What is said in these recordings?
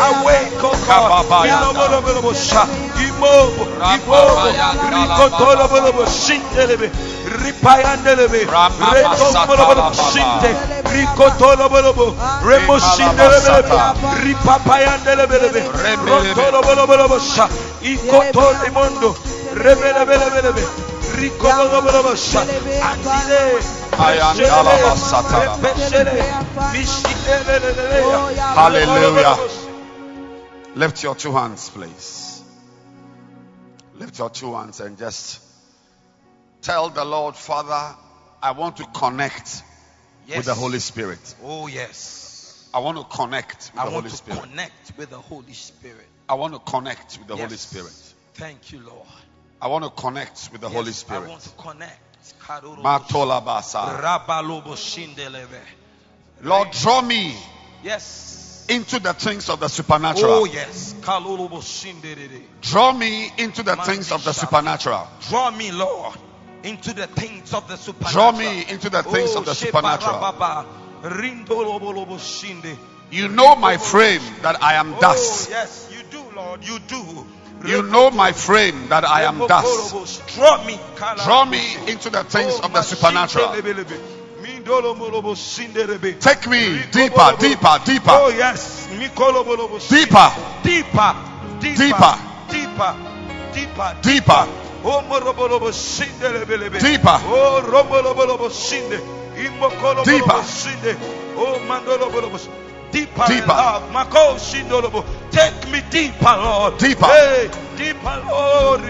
Awake, O God. Ino bolo bolo bo sha. Imobo. Imobo. Rikotolo bolo bo shindelebe. Ripayandelebe. Reto bolo bolo bo shinte. Rikotolo bolo bo. Remo shindelebelebe. Ripapayandelebelebe. Rotolo bolo bolo bo sha. Ikotolo imondo. Rebelebelebelebe. Rikolo bolo bo sha. Andile. Hallelujah. Lift your two hands, please. Lift your two hands and just tell the Lord, Father, I want to connect with the Holy Spirit. Oh, yes. I want to connect with I the want Holy to Spirit. connect with the Holy Spirit. I want to connect with the Holy Spirit. Thank you, Lord. I want to connect with the Yes, Holy I want to connect. Karoro- Matola basa. Rabalobo. Lord, draw me Yes. into the things of the supernatural. Oh, yes. Draw me into the things of the supernatural. Draw me, Lord, into the things of the supernatural. Draw me into the oh, things oh, of the supernatural. sheparababa. Rindolobolobo shinde. You know my frame that I am Oh, dust. yes, you do, Lord. You do. You know my frame that I am dust. Draw me. Draw me into the things Oh, of the supernatural. mashindelebelebe. Mindolobolobo shindelebe. Take me deeper, deeper, deeper. Oh yes, deeper, deeper, deeper, Deeper. deeper, deeper, deeper. Oh. Deeper. Oh robolobolobo shinde. Imokolobolobo Deeper. shinde. Oh mandolobolobo. sh- Deeper, in Deeper. love. Mako shindolobo. Take me deeper, Lord. Deeper. Hey, deeper, Lord.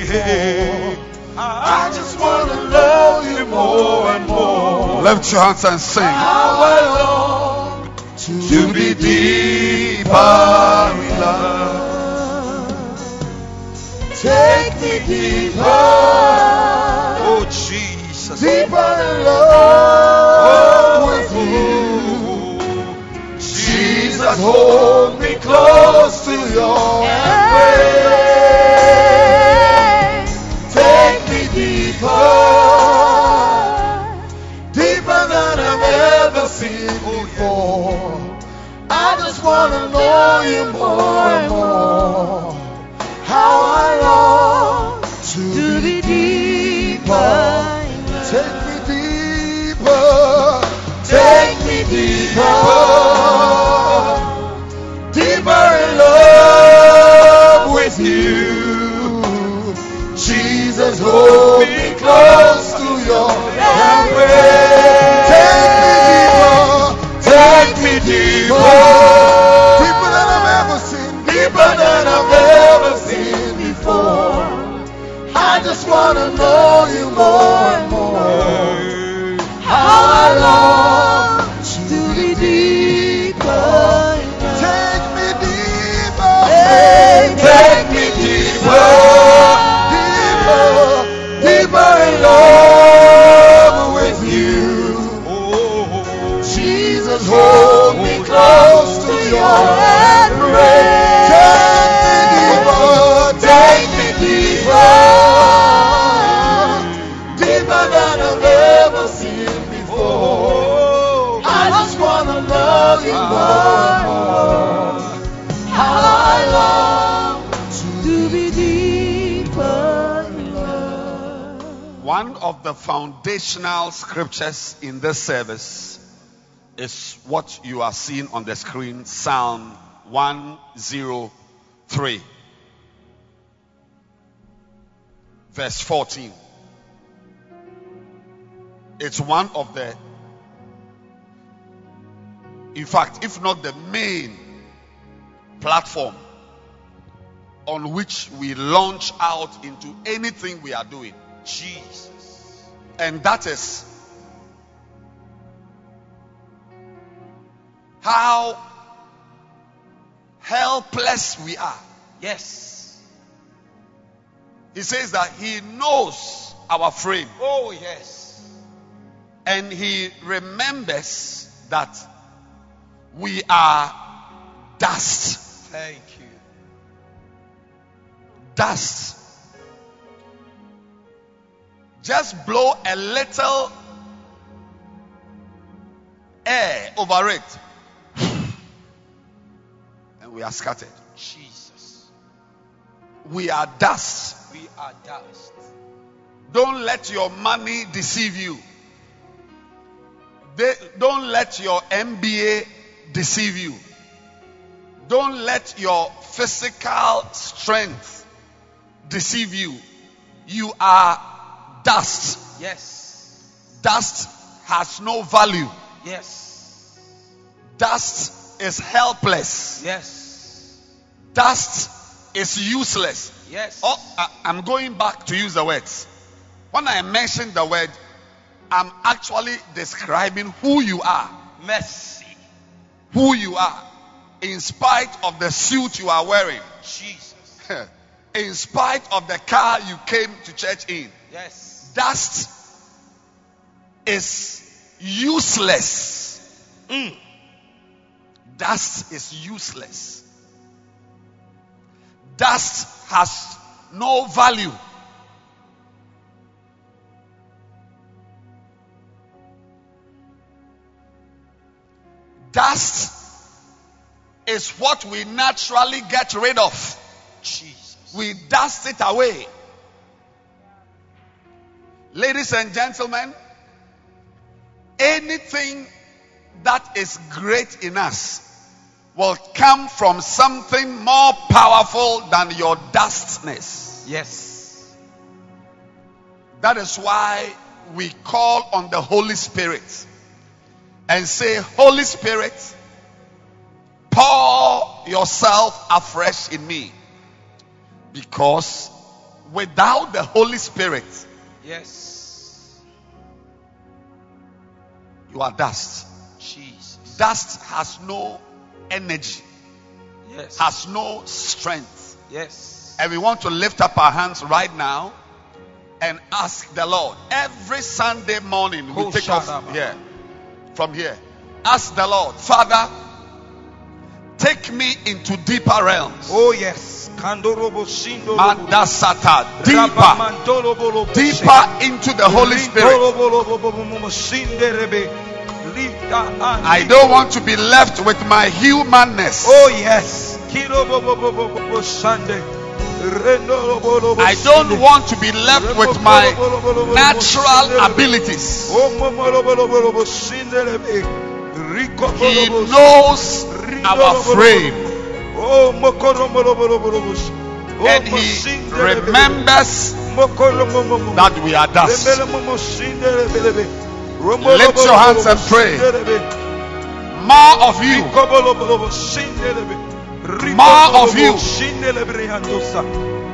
Everything. I just want to love you more and more. Lift your hands and sing. To be deeper in love. Take me deeper, Oh, Jesus. deeper in love with oh, you. Jesus, Hold me close to your embrace. Take me deeper, deeper than I've ever seen oh, before. I just want to know you more and more. To be deeper. Take the foundational scriptures in this service is what you are seeing on the screen Psalm 103, verse 14. It's one of the, in fact, if not the main platform on which we launch out into anything we are doing. Jesus. And that is how helpless we are. Yes. He says that he knows our frame Oh, yes. and he remembers that we are dust. Thank you. Dust. Just blow a little air over it, and we are scattered. Jesus. We are dust. We are dust. Don't let your money deceive you. They, don't let your MBA deceive you. Don't let your physical strength deceive you. You are dust. Yes. Dust has no value. Yes. Dust is helpless. Yes. Dust is useless. Yes. Oh, I, I'm going back to use the words. When I mention the word, I'm actually describing who you are. Mercy. Who you are. In spite of the suit you are wearing. Jesus. in spite of the car you came to church in. Yes. Dust is useless. Mm. Dust is useless. Dust has no value. Dust is what we naturally get rid of. Jesus. We dust it away. Ladies and gentlemen, anything that is great in us will come from something more powerful than your dustness. Yes. That is why we call on the Holy Spirit and say, Holy Spirit, pour yourself afresh in me. Because without the Holy Spirit, Yes. you are dust. Jesus. Dust has no energy, Yes. has no strength. Yes. And we want to lift up our hands right now and ask the Lord. Every Sunday morning, we Oh, take off here, from here. Ask the Lord, Father, take me into deeper realms. Oh yes. Mandasata, deeper, deeper into the Holy Spirit. I don't want to be left with my humanness. Oh yes. I don't want to be left with my natural abilities. He knows our frame. And He remembers that we are dust. Lift your hands and pray. More of you, More of you.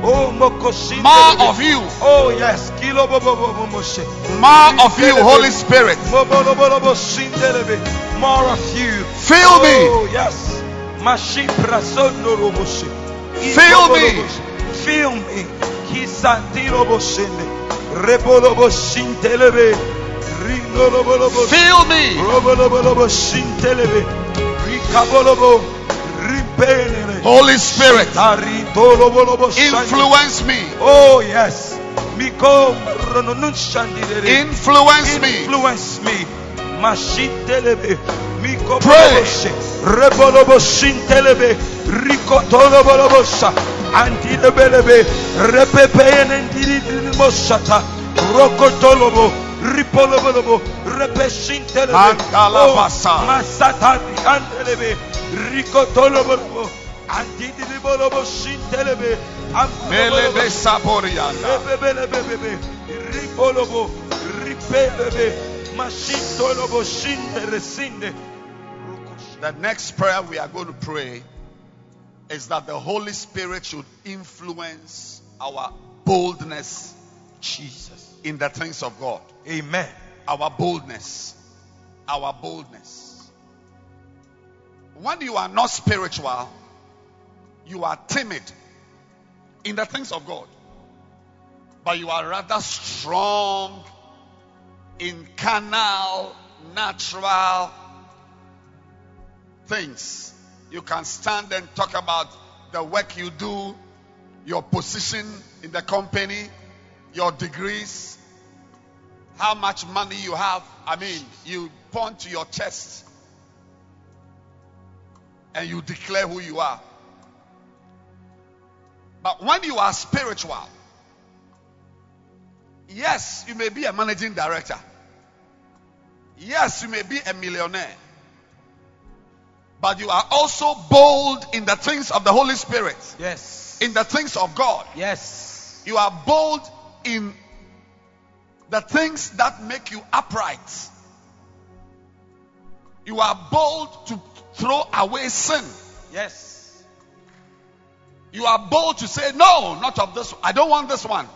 More of you, Oh yes. more of you, Holy Spirit. More of you. Fill me, Oh yes. Mashipra sono roboshi. Fill me. Fill me. Kisantiro boshene. Rebolobo shintelebe. Ringolobo fill me, Robolobo shintelebe. Rikabolobo. Ripenere. Holy Spirit. Influence me, Oh yes. Influence me. Influence me. Pray. boloboshe. Rebolobo shintelebe. Riko tolobolobosha. Antidebelebe. Repepeyene ndiri moshata. Rokotolobo, Ripolobolobo, Repeshintelebe, Mandalabasa. Oh, Masatani Andelebe, Rikotolobolobo, Andidibolobo Shintelebe, Melebe Saborianda. Rebebelebebebe, Ripolobo, Ripelebe, Mashintolobo, Shindere, Sinde. The next prayer we are going to pray is that the Holy Spirit should influence our boldness Jesus. in the things of God. Amen. Our boldness. Our boldness. When you are not spiritual, you are timid in the things of God. But you are rather strong in carnal, natural things. You can stand and talk about the work you do, your position in the company, your degrees, how much money you have. I mean, you point to your chest and you declare who you are. But when you are spiritual, yes, you may be a managing director. Yes, you may be a millionaire. But you are also bold in the things of the Holy Spirit, Yes. in the things of God. Yes. You are bold in the things that make you upright. You are bold to throw away sin. Yes. You are bold to say, No, not of this. I don't want this one.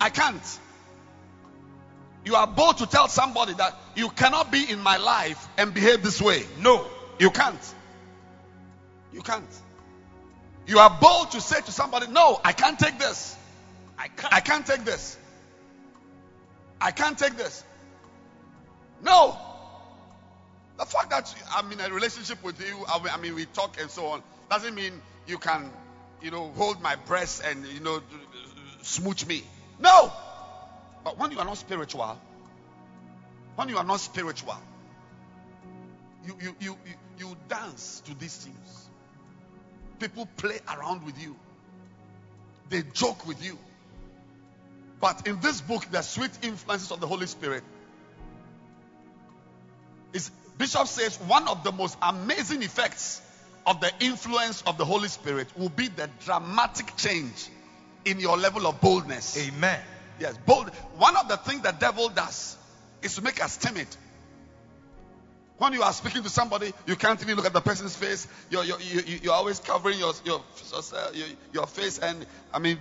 I can't. You are bold to tell somebody that you cannot be in my life and behave this way. No. You can't. You can't. You are bold to say to somebody, No, I can't take this. I can't. I can't take this. I can't take this. No. The fact that I'm in a relationship with you, I mean- we talk and so on, doesn't mean you can, you know, hold my breast and, you know, smooch me. No. But when you are not spiritual, when you are not spiritual, you, you, you, you, you dance to these things. People play around with you, they joke with you. But in this book, the sweet influences of the Holy Spirit is Bishop says one of the most amazing effects of the influence of the Holy Spirit will be the dramatic change in your level of boldness. Amen. Yes, bold. One of the things the devil does is to make us timid. When you are speaking to somebody, you can't even look at the person's face. You're, you're, you- you're always covering your, your, your, your face, and I mean,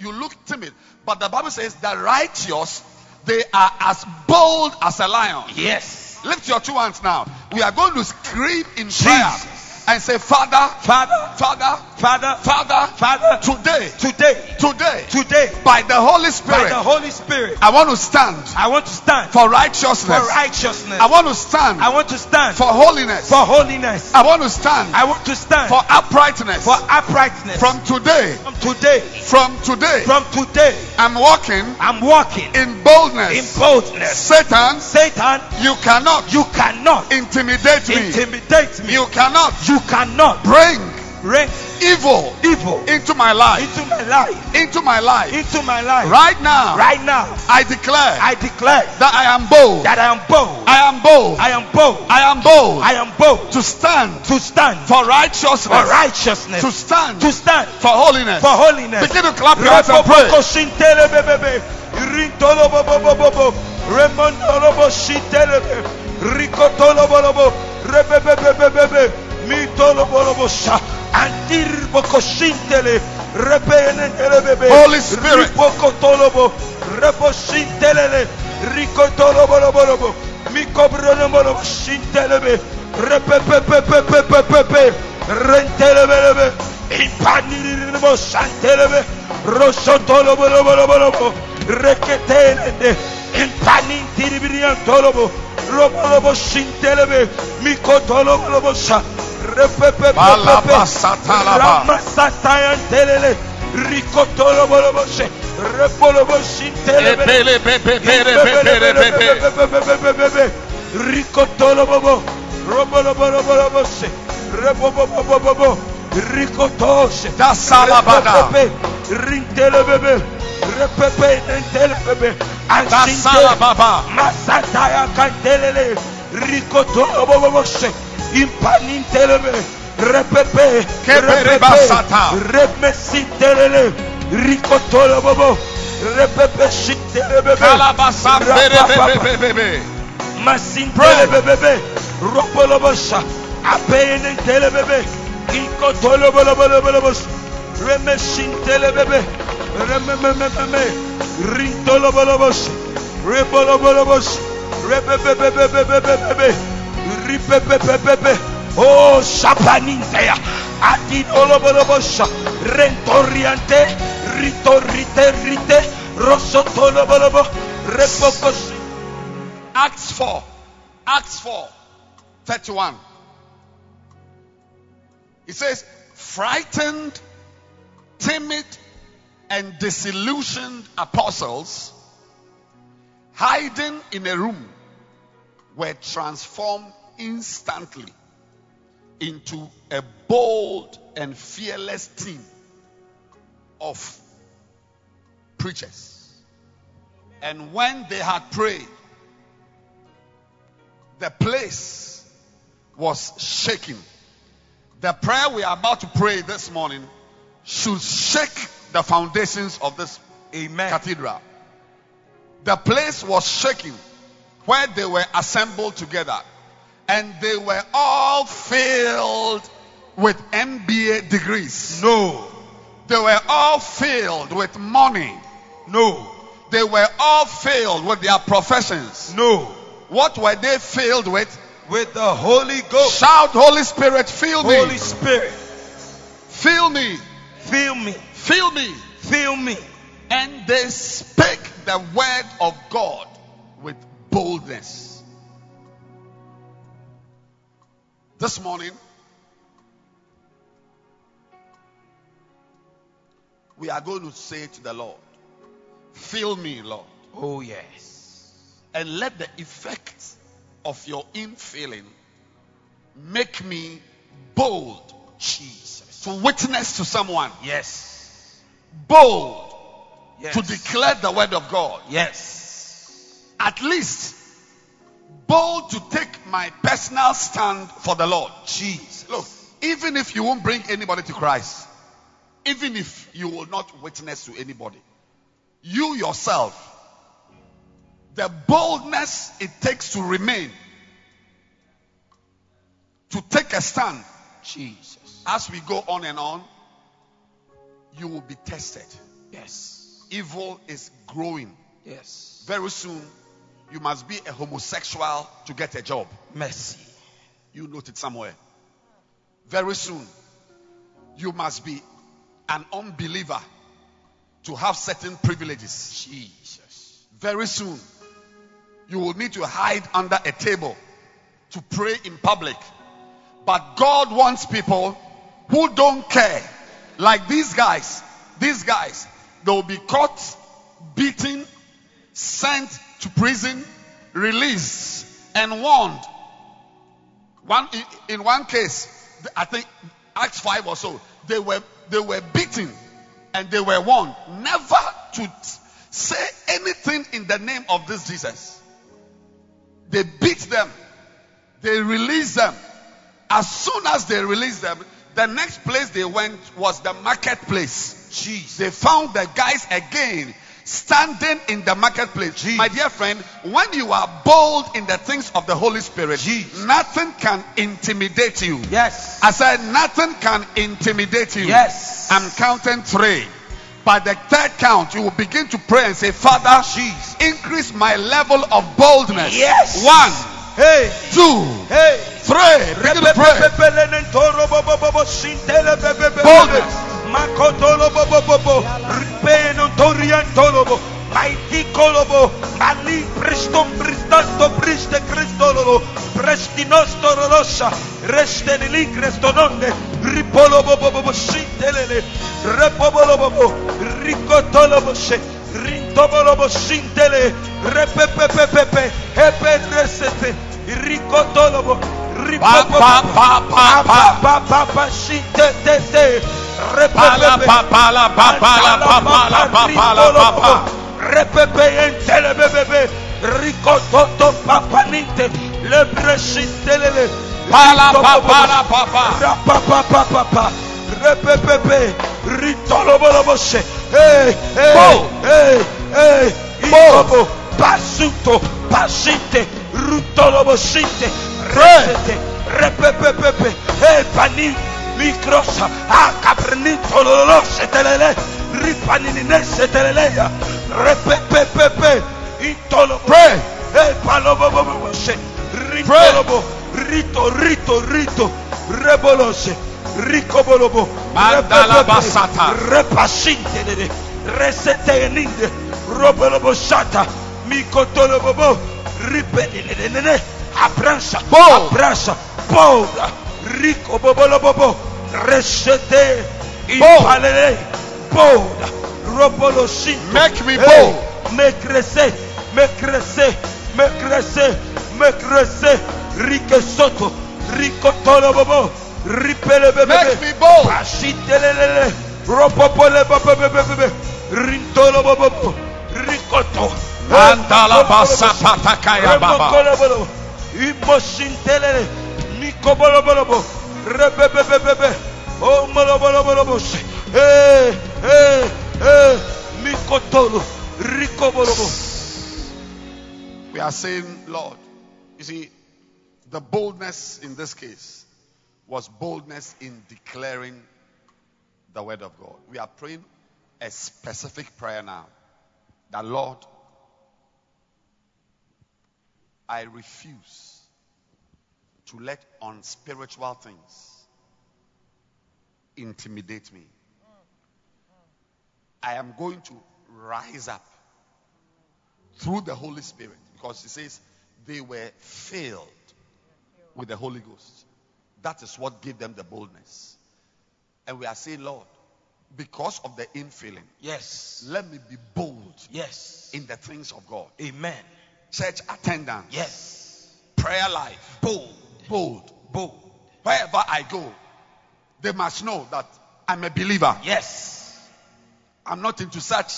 you look timid. But the Bible says the righteous, they are as bold as a lion. Yes. Lift your two hands now. We are going to scream in prayer Jesus. And say, Father, Father, Father, Father, Father, Father, today, today, today, today, by the Holy Spirit, by the Holy Spirit, I want to stand I want to stand for righteousness. for righteousness. I want to stand I want to stand for holiness. for holiness. I want to stand I want to stand for uprightness. for uprightness. From today, From today, from today, from today, I'm walking I'm walking in boldness. in boldness. Satan, Satan, you cannot you cannot intimidate me. intimidate me. You cannot You cannot bring bring evil evil into my life. into my life. Into my life. Into my life. Right now, Right now, I declare I declare that I am bold. that I am bold. I am bold. I am bold. I am bold I am bold to stand to stand for righteousness. for righteousness. To stand To stand for holiness. for holiness. Begin to clap your hands and pray. Holy Spirit. Reketenende. Impanin tiribirian tolobo. Robolobo shintelebe. Mikotolo bolo bo sha. Repepepepepe. Balabasatalaba. Ramasatayan telele. Rikotolo bolo bo she. Repolobo shintelebe. Ebele bebe bere bere bere. Ricotolo bobo, robolo bolo bolo bose, rebobo bobo bobo, ricotoshe, Da salabada. repepe nentele bebe, Dasala Ashinte. Baba. Masataya kantelele. Rikoto boboboshe. Impanintelebe. Repepe. Basata. Remesintelele. Rikoto bobo. Repepe shintelebe. Kalabasa Rapapapa. bebe. Masintelebebebe. Ropolobosha. Apeyenentelebebe. Ikotolobolobolobos. Remesintelebebe. Rememememe. Rintolobolobos. Rebolobolobos. Rebebebebebebebe. Ripepepepepe. Oh, Shapanintea. Adinolobolobosha. Rentoriante. Ritorite rite. Rosotolobolobo. Repokos. Acts 4. Acts 4. 31. It says, frightened, timid, and disillusioned apostles hiding in a room were transformed instantly into a bold and fearless team of preachers. And when they had prayed, the place was shaking. The prayer we are about to pray this morning should shake the foundations of this Amen. cathedral. The place was shaking where they were assembled together, and they were all filled with MBA degrees. No. They were all filled with money. No. They were all filled with their professions. No. What were they filled with? With the Holy Ghost. Shout, Holy Spirit, fill me. Holy Spirit. Fill me. Fill me. Fill me. Fill me. And they spake the word of God boldness. This morning, we are going to say to the Lord, Fill me, Lord, Oh, yes. and let the effect of your infilling make me bold Jesus. to witness to someone, Yes. bold Yes. to declare the word of God. Yes. At least bold to take my personal stand for the Lord. Jesus. Look, even if you won't bring anybody to Christ, even if you will not witness to anybody, you yourself, the boldness it takes to remain, to take a stand, Jesus. as we go on and on, you will be tested. Yes. Evil is growing. Yes. Very soon, you must be a homosexual to get a job. Mercy. You note it somewhere. Very soon, you must be an unbeliever to have certain privileges. Jesus. Very soon, you will need to hide under a table to pray in public. But God wants people who don't care. Like these guys. These guys, they will be caught, beaten, sent to prison, released, and warned. One in, one case, I think Acts 5 or so, they were they were beaten and they were warned never to say anything in the name of this Jesus. They beat them, they released them. As soon as they released them, the next place they went was the marketplace. Jesus. They found the guys again standing in the marketplace. My dear friend, when you are bold in the things of the Holy Spirit, nothing can intimidate you. Yes. I said, nothing can intimidate you. Yes. I'm counting three. By the third count, you will begin to pray and say, Father, increase my level of boldness. Yes. One, Hey. two, Hey. three. Begin to pray. Boldness. Boldness. Makotolo bobo bobo. Ripeno toriantolobo. Mighty kolobo. Mali preston bristanto priste cristolobo. Prestinosto rodosa. Reste di lì crestononde. Ripolo bobo bobo scintelele. Repobolo bobo. Ricotolo bosce. Rintobolo boschintele. Repepepepepe. Eperesete. Ricotolo bo. Pa, pa, pa, pa, pa. pa pa pa shite te te Pala, pa, pala, pa, pala, pa, pala, pa, pala, pa. repepe entelebebebe, ricototo papaninte, le prescintelele, Pala papa. Rapapapapapa, repepepe, ritoloboloboshe, hey, hey, Bo. hey, hey, ikobo, pasuto, pasite, rutolobosite, resete, repepepepe, hey, panin, microsa, acaprinitololose, telele, ripaninese, teleleya, repepepepe, intolobo, Pray. hey, paloboboboshe, ritolobo, rito, rito, rito, rebolose, ricobolobo, Mandala basata. repasinte, reseteninde, robolobosata, mikotolobobo, ripedinene, abrança, Bo. abrança, boda, rico bobolobobo, resete, impalele, boda, robolosinto. Make me bold. me crescer, me crescer, me crescer, me crescer, rique soto, rico ripele bebebe. Make me bold. Ricoto. Mandala basa patakaya baba. Remokolobolobo, imoshintelele, mikobolobolobo, rebebebebebe, omolobolobolobo, eh, eh, eh, mikotolo, rikobolobo. We are saying, Lord, you see, the boldness in this case was boldness in declaring the word of God. We are praying a specific prayer now. That Lord, I refuse to let unspiritual things intimidate me. I am going to rise up through the Holy Spirit because he says they were filled with the Holy Ghost. That is what gave them the boldness. And we are saying, Lord, because of the infilling, Yes, let me be bold yes, in the things of God. amen. Church attendance, Yes, prayer life, bold, bold. bold. Wherever I go, they must know that I'm a believer. Yes, I'm not into such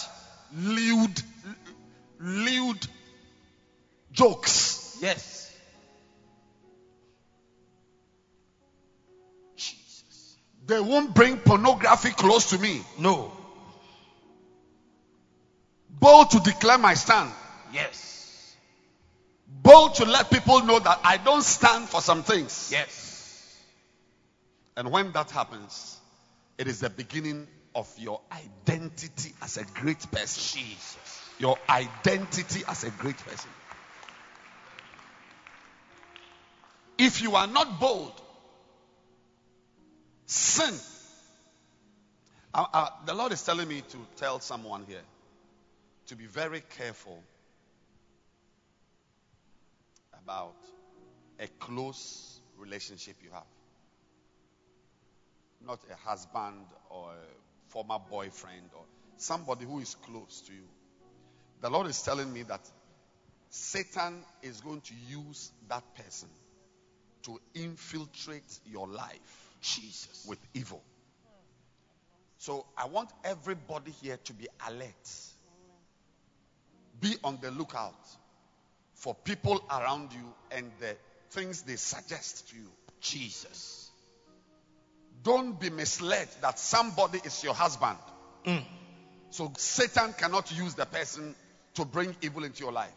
lewd, lewd jokes. yes. They won't bring pornography close to me. No. Bold to declare my stand. Yes. Bold to let people know that I don't stand for some things. Yes. And when that happens, it is the beginning of your identity as a great person. Jesus. Your identity as a great person. If you are not bold, sin. The Lord is telling me to tell someone here to be very careful about a close relationship you have. Not a husband or a former boyfriend or somebody who is close to you. The Lord is telling me that Satan is going to use that person to infiltrate your life Jesus. with evil. So I want everybody here to be alert. Be on the lookout for people around you and the things they suggest to you. Jesus. Don't be misled that somebody is your husband. Mm. So Satan cannot use the person to bring evil into your life.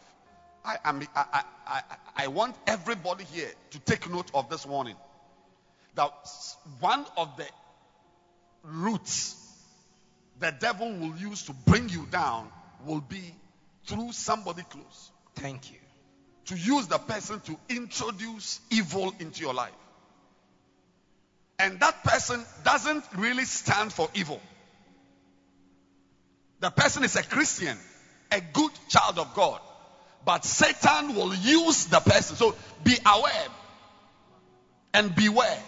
I, I, I, I, I want everybody here to take note of this warning. That one of the routes the devil will use to bring you down will be through somebody close. Thank you. To use the person to introduce evil into your life. And that person doesn't really stand for evil. The person is a Christian, a good child of God. But Satan will use the person. So be aware and beware.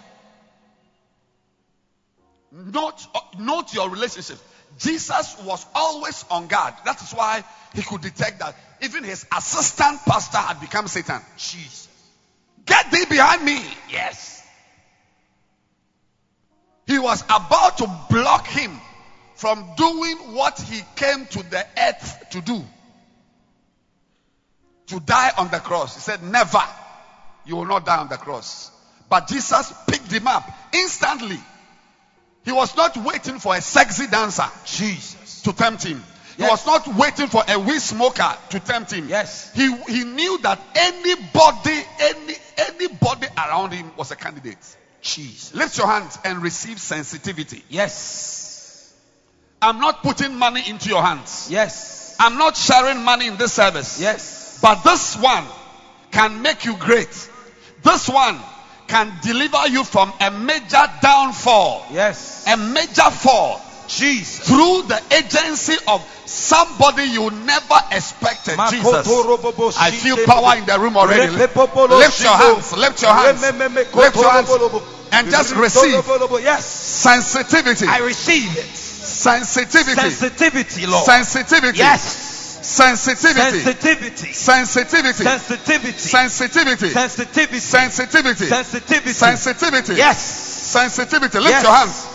Note, uh, note your relationship. Jesus was always on guard. That is why he could detect that even his assistant pastor had become Satan. Jesus. Get thee behind me. Yes. He was about to block him from doing what he came to the earth to do. To die on the cross. He said, Never. You will not die on the cross. But Jesus picked him up instantly. He was not waiting for a sexy dancer Jesus. to tempt him. He Yes. was not waiting for a weed smoker to tempt him. Yes. He, he knew that anybody, any, anybody around him was a candidate. Jesus. Lift your hands and receive sensitivity. Yes. I'm not putting money into your hands. Yes. I'm not sharing money in this service. Yes. But this one can make you great. This one can deliver you from a major downfall, Yes. a major fall Jesus. through the agency of somebody you never expected. Jesus. I feel power in the room already. Lift your hands. Lift your hands. Lift your hands. And just receive Yes. sensitivity. I receive it. Sensitivity. Sensitivity, Lord. Sensitivity. Yes. Sensitivity. Sensitivity. Sensitivity. Sensitivity. Sensitivity. Sensitivity. Sensitivity. Sensitivity. Sensitivity. Yes. Sensitivity. Lift Yes. your hands.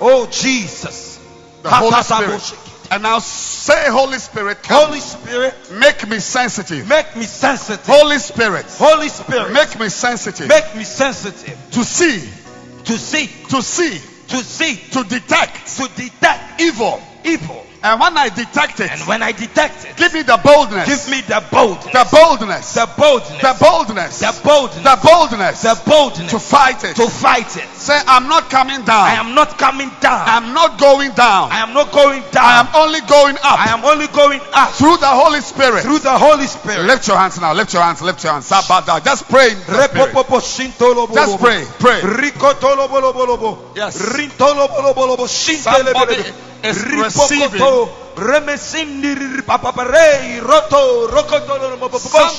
Oh Jesus. The Holy Spirit. And now say, Holy Spirit, come. Holy Spirit, Make me sensitive. make me sensitive. Holy Spirit, Holy Spirit, make me sensitive make me sensitive to see, to see, to see, to see, to detect to detect evil. evil. And when I detect it, And when I detect it, give me the boldness, give me the boldness, the boldness, the boldness, the boldness, the boldness, the boldness the boldness to fight it. to fight it. Say, I'm not coming down. I am not coming down. I'm not going down. I am not going down. I am only going up I am only going up through the Holy Spirit. through the Holy Spirit. Lift your hands now. Lift your hands. Lift your hands. Just pray. Just pray. Pray. Yes. Somebody is Ripokoto.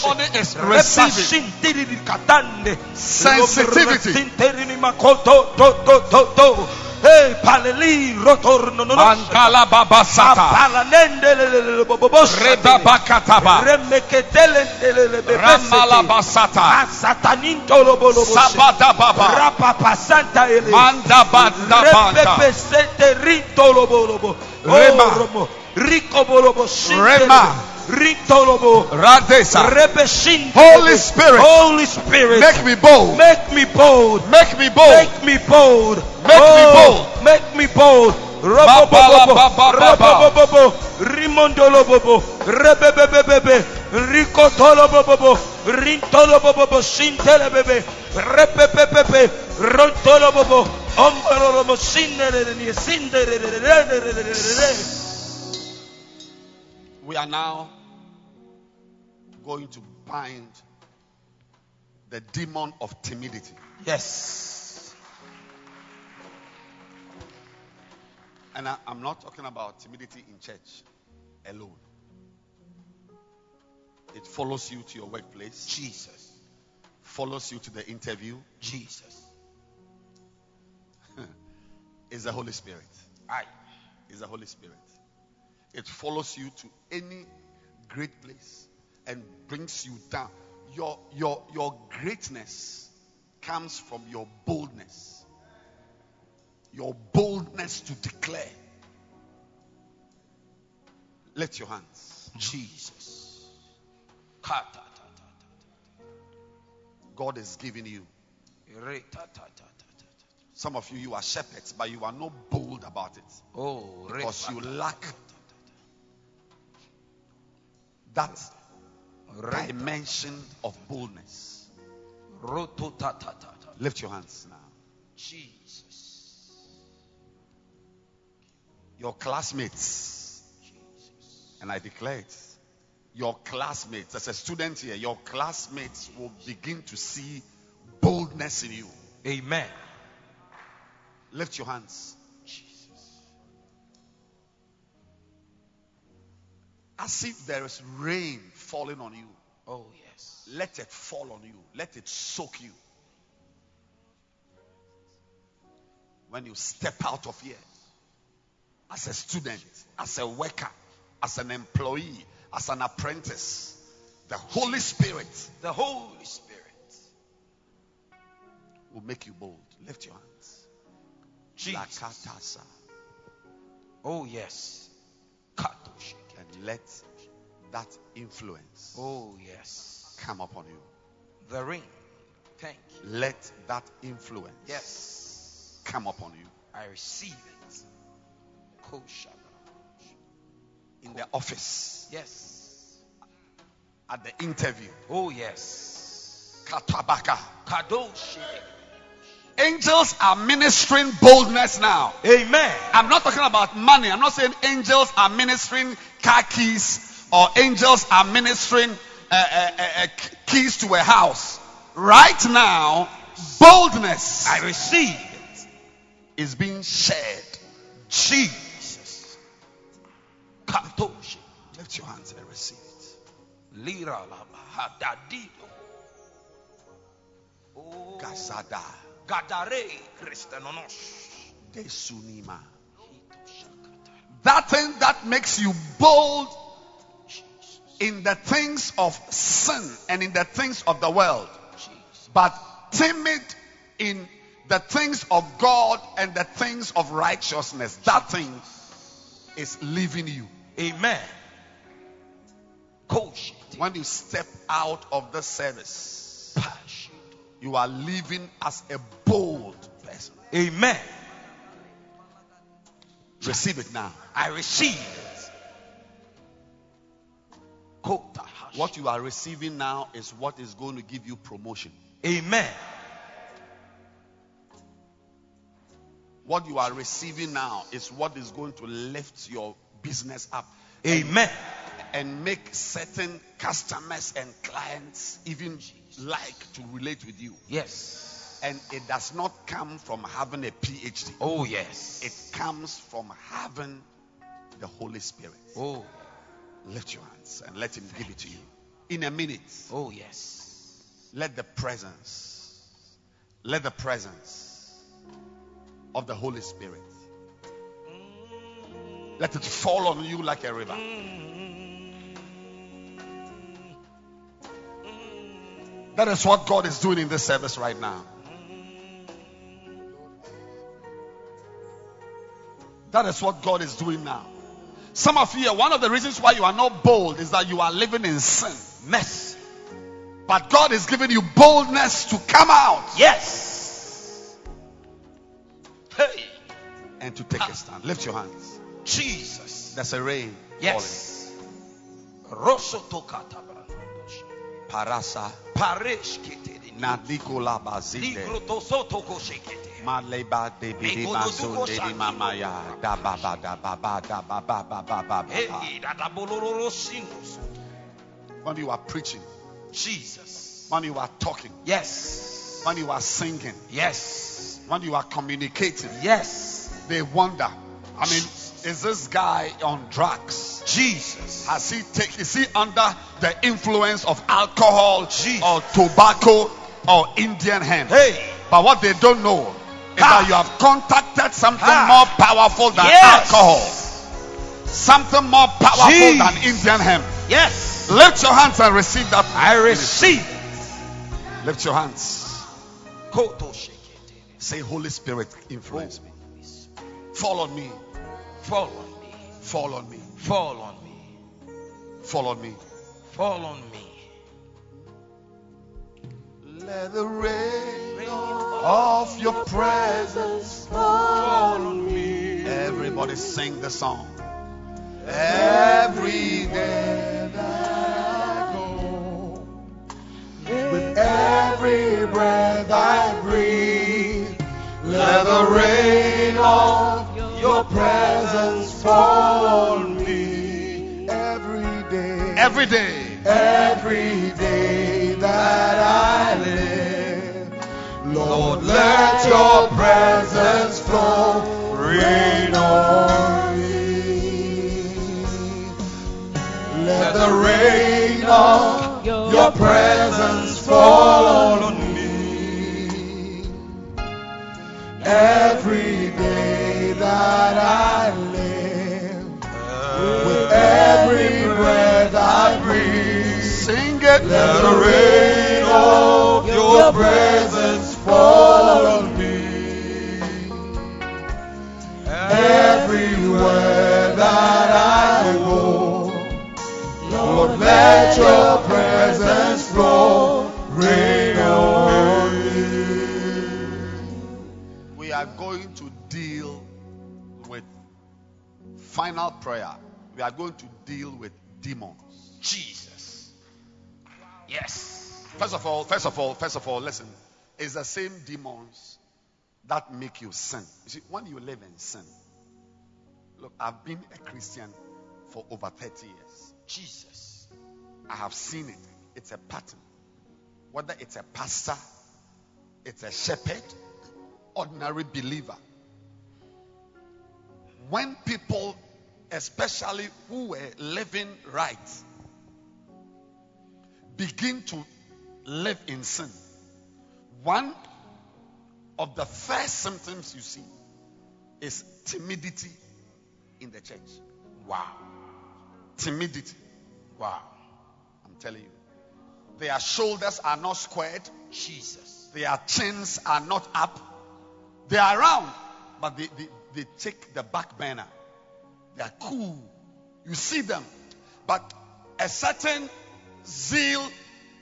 Somebody is receiving sensitivity. Hey, paleli rotorno no. Angala babasata. Ah, Palanende bakataba. Remeketele Ramala basata. Asataninto ah, lobolo. Sabata baba. Rapa pasanta ele. Manda banda rito lobolo. Rema. Oh, Rico bolobo. Rema. Ritolobo. Radesa. Holy Spirit. Holy Spirit. Make me bold. Make me bold. Make me bold. Make me bold. Make me Oh, bold. Make me bold. Rimondolobobo. Shintelebebe. Repepepepe. Rontolobobo. We are now going to bind the demon of timidity. Yes. And I, am not talking about timidity in church alone. It follows you to your workplace, Jesus. follows you to the interview. Jesus. Is the Holy Spirit. Aye. Is the Holy Spirit. It follows you to any great place and brings you down. Your your your greatness comes from your boldness. Your boldness to declare. Lift your hands. Jesus. God is giving you. Some of you, you are shepherds, but you are not bold about it Oh, because you lack that dimension of boldness. Lift your hands now. Jesus. Your classmates, Jesus. and I declare it, your classmates, as a student here, your classmates will begin to see boldness in you. Amen. Lift your hands. Jesus. As if there is rain falling on you. Oh, yes. Let it fall on you. Let it soak you. When you step out of here, as a student, as a worker, as an employee, as an apprentice, the Holy Spirit The Holy Spirit. will make you bold. Lift your hands. Jesus. Oh, yes. And let that influence Oh, yes. come upon you. The ring. Thank you. Let that influence Yes. come upon you. I receive it. In the office, Yes. at the interview, Oh, yes. katabaka. Kadoshike. Angels are ministering boldness now. Amen. I'm not talking about money. I'm not saying angels are ministering car keys or angels are ministering uh, uh, uh, uh, keys to a house. Right now, boldness I receive is being shared. Jesus. Katoshi. Lift your hands and receive it. Lira hadadido. Oh, gadare Christenonos. de sunima. Hito shakata. That thing that makes you bold. In the things of sin and in the things of the world, but timid in the things of God and the things of righteousness. That thing is leaving you. Amen. Coach, When you step out of the service, you are living as a bold person. Amen. Receive it now. I receive it. Kota hash. What you are receiving now is what is going to give you promotion. Amen. What you are receiving now is what is going to lift your business up Amen. and make certain customers and clients even like to relate with you. Yes. And it does not come from having a PhD, Oh, yes. it comes from having the Holy Spirit. Oh, Lift your hands and let Him give it to you. In a minute, oh, yes. let the presence, let the presence of the Holy Spirit, let it fall on you like a river. That is what God is doing in this service right now. That is what God is doing now. Some of you, one of the reasons why you are not bold is that you are living in sin. Mercy. But God is giving you boldness to come out Yes. Hey, and to take a stand. Lift your hands. Jesus. That's a rain. Yes. Rosso. Parasa. Paresh. Nadikola bazinde. Ligro toso toko shekete. Maleba de bidi maso de mamaya. Da ba ba da ba ba da ba ba ba ba ba ba. Hey, dada bolororo sinus. When you are preaching, Jesus. when you are talking, Yes. when you are singing, Yes. when you are communicating, Yes. they wonder. I mean, is this guy on drugs? Jesus. Has he take, is he under the influence of alcohol Jesus. or tobacco or Indian hemp? Hey. But what they don't know is Ha. that you have contacted something Ha. more powerful than Yes. alcohol. Something more powerful Jesus. than Indian hemp. Yes. Lift your hands and receive that. I receive. Lift your hands. Say, Holy Spirit, influence me. Fall on me. Fall on me. Fall on me. Fall on me. Fall on me. Fall on me. Let the rain of your presence Fall on me. Everybody sing the song. Every day that I go, with every breath I breathe, let the rain of your presence fall on me. Every day, Every day, every day your presence fall on me. Every day that I live, with every breath I breathe, sing it. let the rain of your presence fall on me. Every everywhere that I go. Lord, let your presence, Lord, reign on me. We are going to deal with final prayer. We are going to deal with demons. Jesus. Yes. First of all, first of all, first of all, listen. It's the same demons that make you sin. You see, when you live in sin, look, I've been a Christian for over 30 years. Jesus. I have seen it. It's a pattern. Whether it's a pastor, it's a shepherd, ordinary believer. When people, especially who were living right, begin to live in sin, one of the first symptoms you see is timidity in the church. Wow. Timidity. Wow. I'm telling you. Their shoulders are not squared. Jesus. Their chins are not up. They are around, but they, they, they take the back burner. They are cool. You see them. But a certain zeal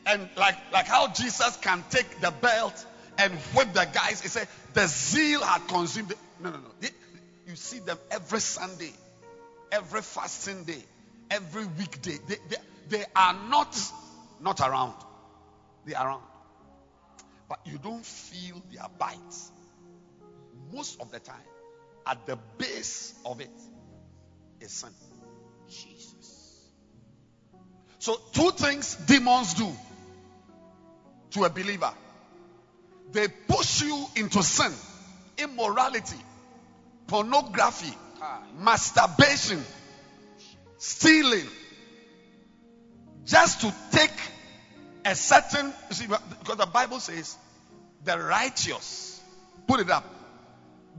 and like, like how Jesus can take the belt and whip the guys. He said the zeal had consumed. The, no, no, no. You see them every Sunday, every fasting day, every weekday. They, they, they are not not around. They are around, but you don't feel their bites. Most of the time, at the base of it is sin. Jesus. So, two things demons do to a believer they push you into sin, immorality, pornography, masturbation, stealing, just to take a certain. You see, because the Bible says the righteous, put it up,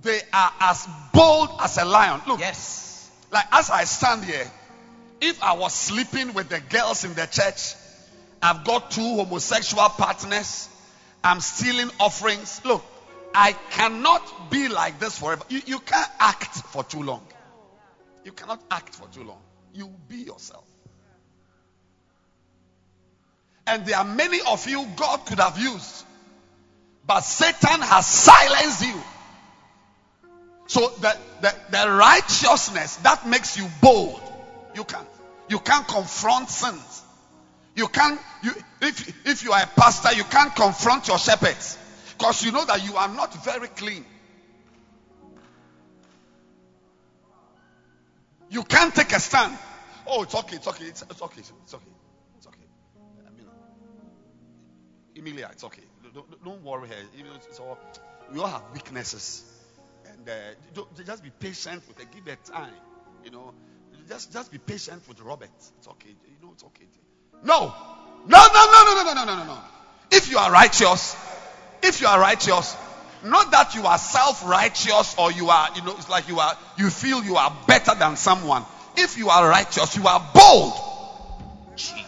they are as bold as a lion. Look, Yes. like as I stand here, if I was sleeping with the girls in the church, I've got two homosexual partners, I'm stealing offerings. Look, I cannot be like this forever. You, you can't act for too long. You cannot act for too long. You be yourself. And there are many of you God could have used, but Satan has silenced you. So the, the, the righteousness that makes you bold, you can't. You can't confront sins. You can't. You, if if you are a pastor, you can't confront your shepherds because you know that you are not very clean. You can't take a stand. Oh, it's okay. It's okay. It's, it's okay. It's okay. Emilia, it's okay. Don't, don't worry it's all, we all have weaknesses, and uh, just be patient with her. Give her time. You know, just just be patient with Robert. It's okay. You know, it's okay. No, no, no, no, no, no, no, no, no, no. If you are righteous, if you are righteous, not that you are self-righteous or you are, you know, it's like you are, you feel you are better than someone. If you are righteous, you are bold. Jesus.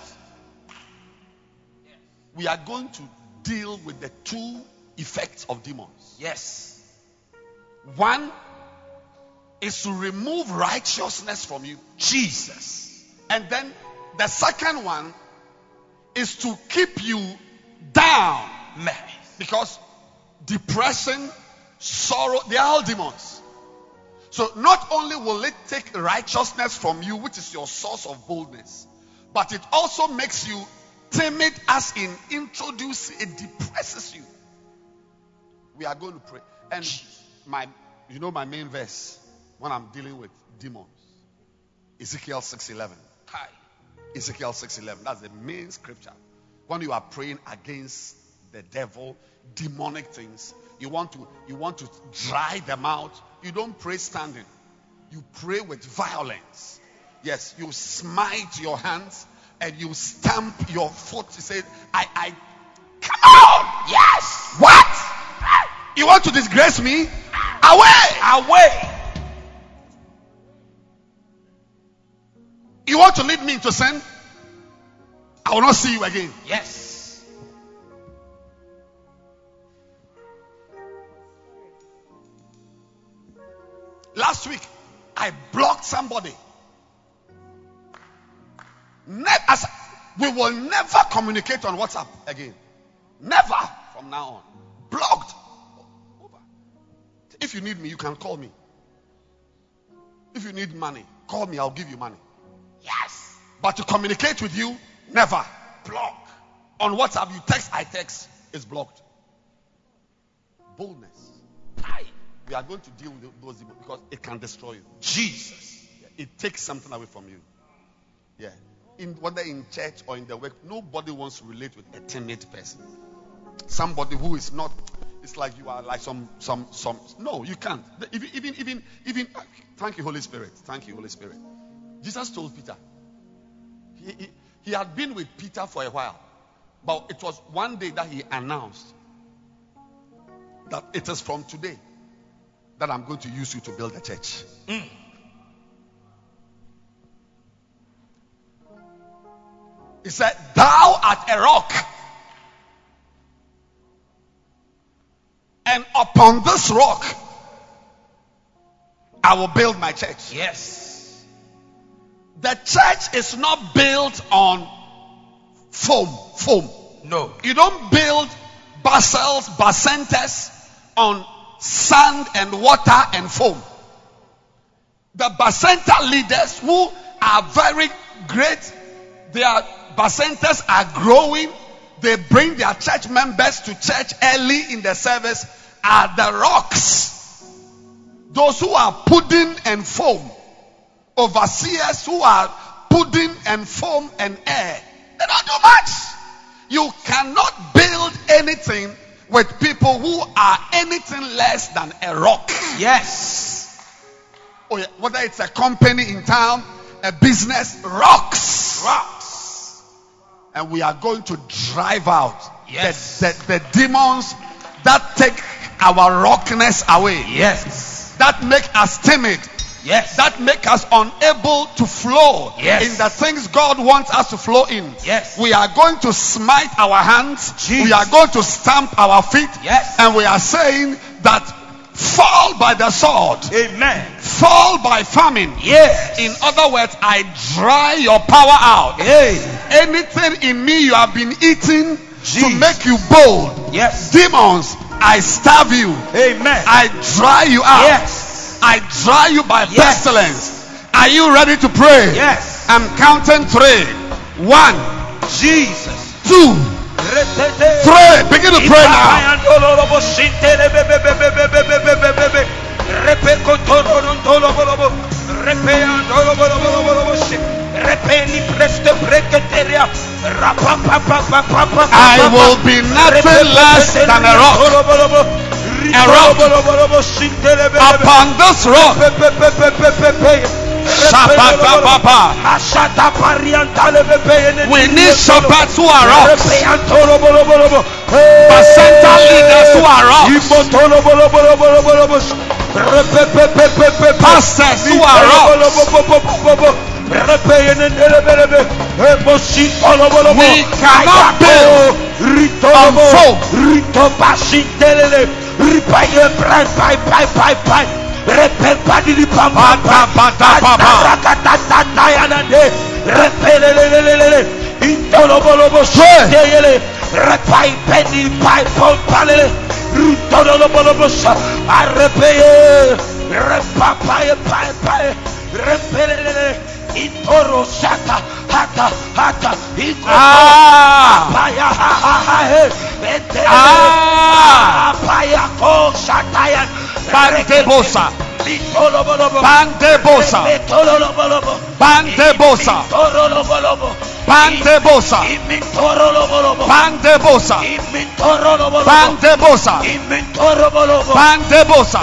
We are going to deal with the two effects of demons. Yes. One is to remove righteousness from you. Jesus. And then the second one is to keep you down. Because depression, sorrow, they are all demons. So not only will it take righteousness from you, which is your source of boldness, but it also makes you timid as in introduce it depresses you. We are going to pray. And my you know my main verse when I'm dealing with demons. Ezekiel 6:11. Hi. Ezekiel 6:11. That's the main scripture. When you are praying against the devil, demonic things, you want to you want to dry them out. You don't pray standing. You pray with violence. Yes, you smite your hands and you stamp your foot. You say, I I come on! Yes. What? You want to disgrace me? Away! Away. You want to lead me into sin? I will not see you again. Yes. Last week, I blocked somebody. Ne- as, we will never communicate on WhatsApp again. Never from now on. Blocked. Over. If you need me, you can call me. If you need money, call me, I'll give you money. Yes. But to communicate with you, never. Block. On WhatsApp, you text, I text, it's blocked. Boldness. Aye. We are going to deal with those because it can destroy you. Jesus. It takes something away from you. Yeah. In whether in church or in the work, nobody wants to relate with a timid person. Somebody who is not. It's like you are like some some some. No, you can't. Even even even even. Thank you, Holy Spirit. Thank you, Holy Spirit. Jesus told Peter. He, he, he had been with Peter for a while, but it was one day that he announced that it is from today that I'm going to use you to build a church. Mm. He said, Thou art a rock. And upon this rock, I will build my church. Yes. The church is not built on foam. Foam. No. You don't build basals, bacentas on sand and water and foam. The bacenta leaders who are very great, their bacentas are growing. They bring their church members to church early in the service are the rocks. Those who are pudding and foam. Overseers who are pudding and foam and air. They don't do much. You cannot build anything with people who are anything less than a rock. Yes. Oh, yeah. Whether it's a company in town, a business, rocks. Rocks. And we are going to drive out Yes. the, the, the demons that take our rockness away. Yes. That make us timid. Yes. That make us unable to flow Yes. in the things God wants us to flow in. Yes. We are going to smite our hands. Jesus. We are going to stamp our feet. Yes. And we are saying that fall by the sword, Amen. fall by famine. Yes. In other words, I dry your power out. Hey. Anything in me you have been eating to make you bold. Yes. Demons, I starve you. Amen. I dry you out. Yes. I dry you by Yes. pestilence. Are you ready to pray? Yes. I'm counting three. One, Jesus. two, three. Begin to pray now. I will be nothing less than a rock. A rock. Upon this rock. We need Shabbat who are up. Bacenta leaders who are up. Pastors who are up. We cannot build on folk. Ripaye. Repai peni pai pompalele rutono lo bolobos arrepeye repapaye pai pai repelele itoro shaka hata hata iko paya ha ha ha he ete paya ko shataya Barriquebosa. Bandebosa. Bandebosa. Bandebosa. Bandebosa. Bandebosa. Bandebosa.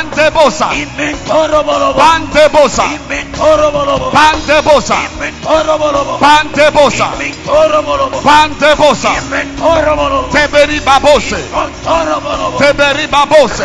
Bandebosa. Bandebosa. Bandebosa. Bandebosa. Bandebosa. Teberi babose. Teberi babose.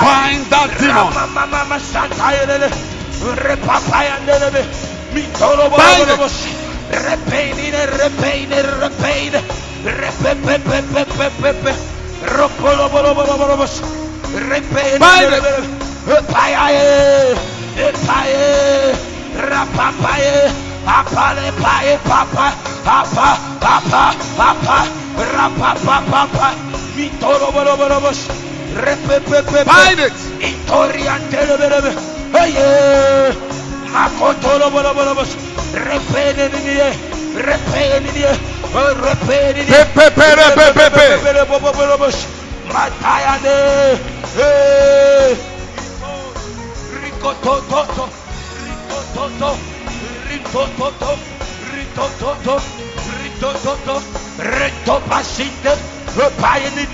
Find that demon. Bind it. Repain, repain, repain, apale paye, papa, apa, apa, apa. Itoriantelebelebe. Hey, makotolobolobolobos, repeninie, repeninie, repeninie.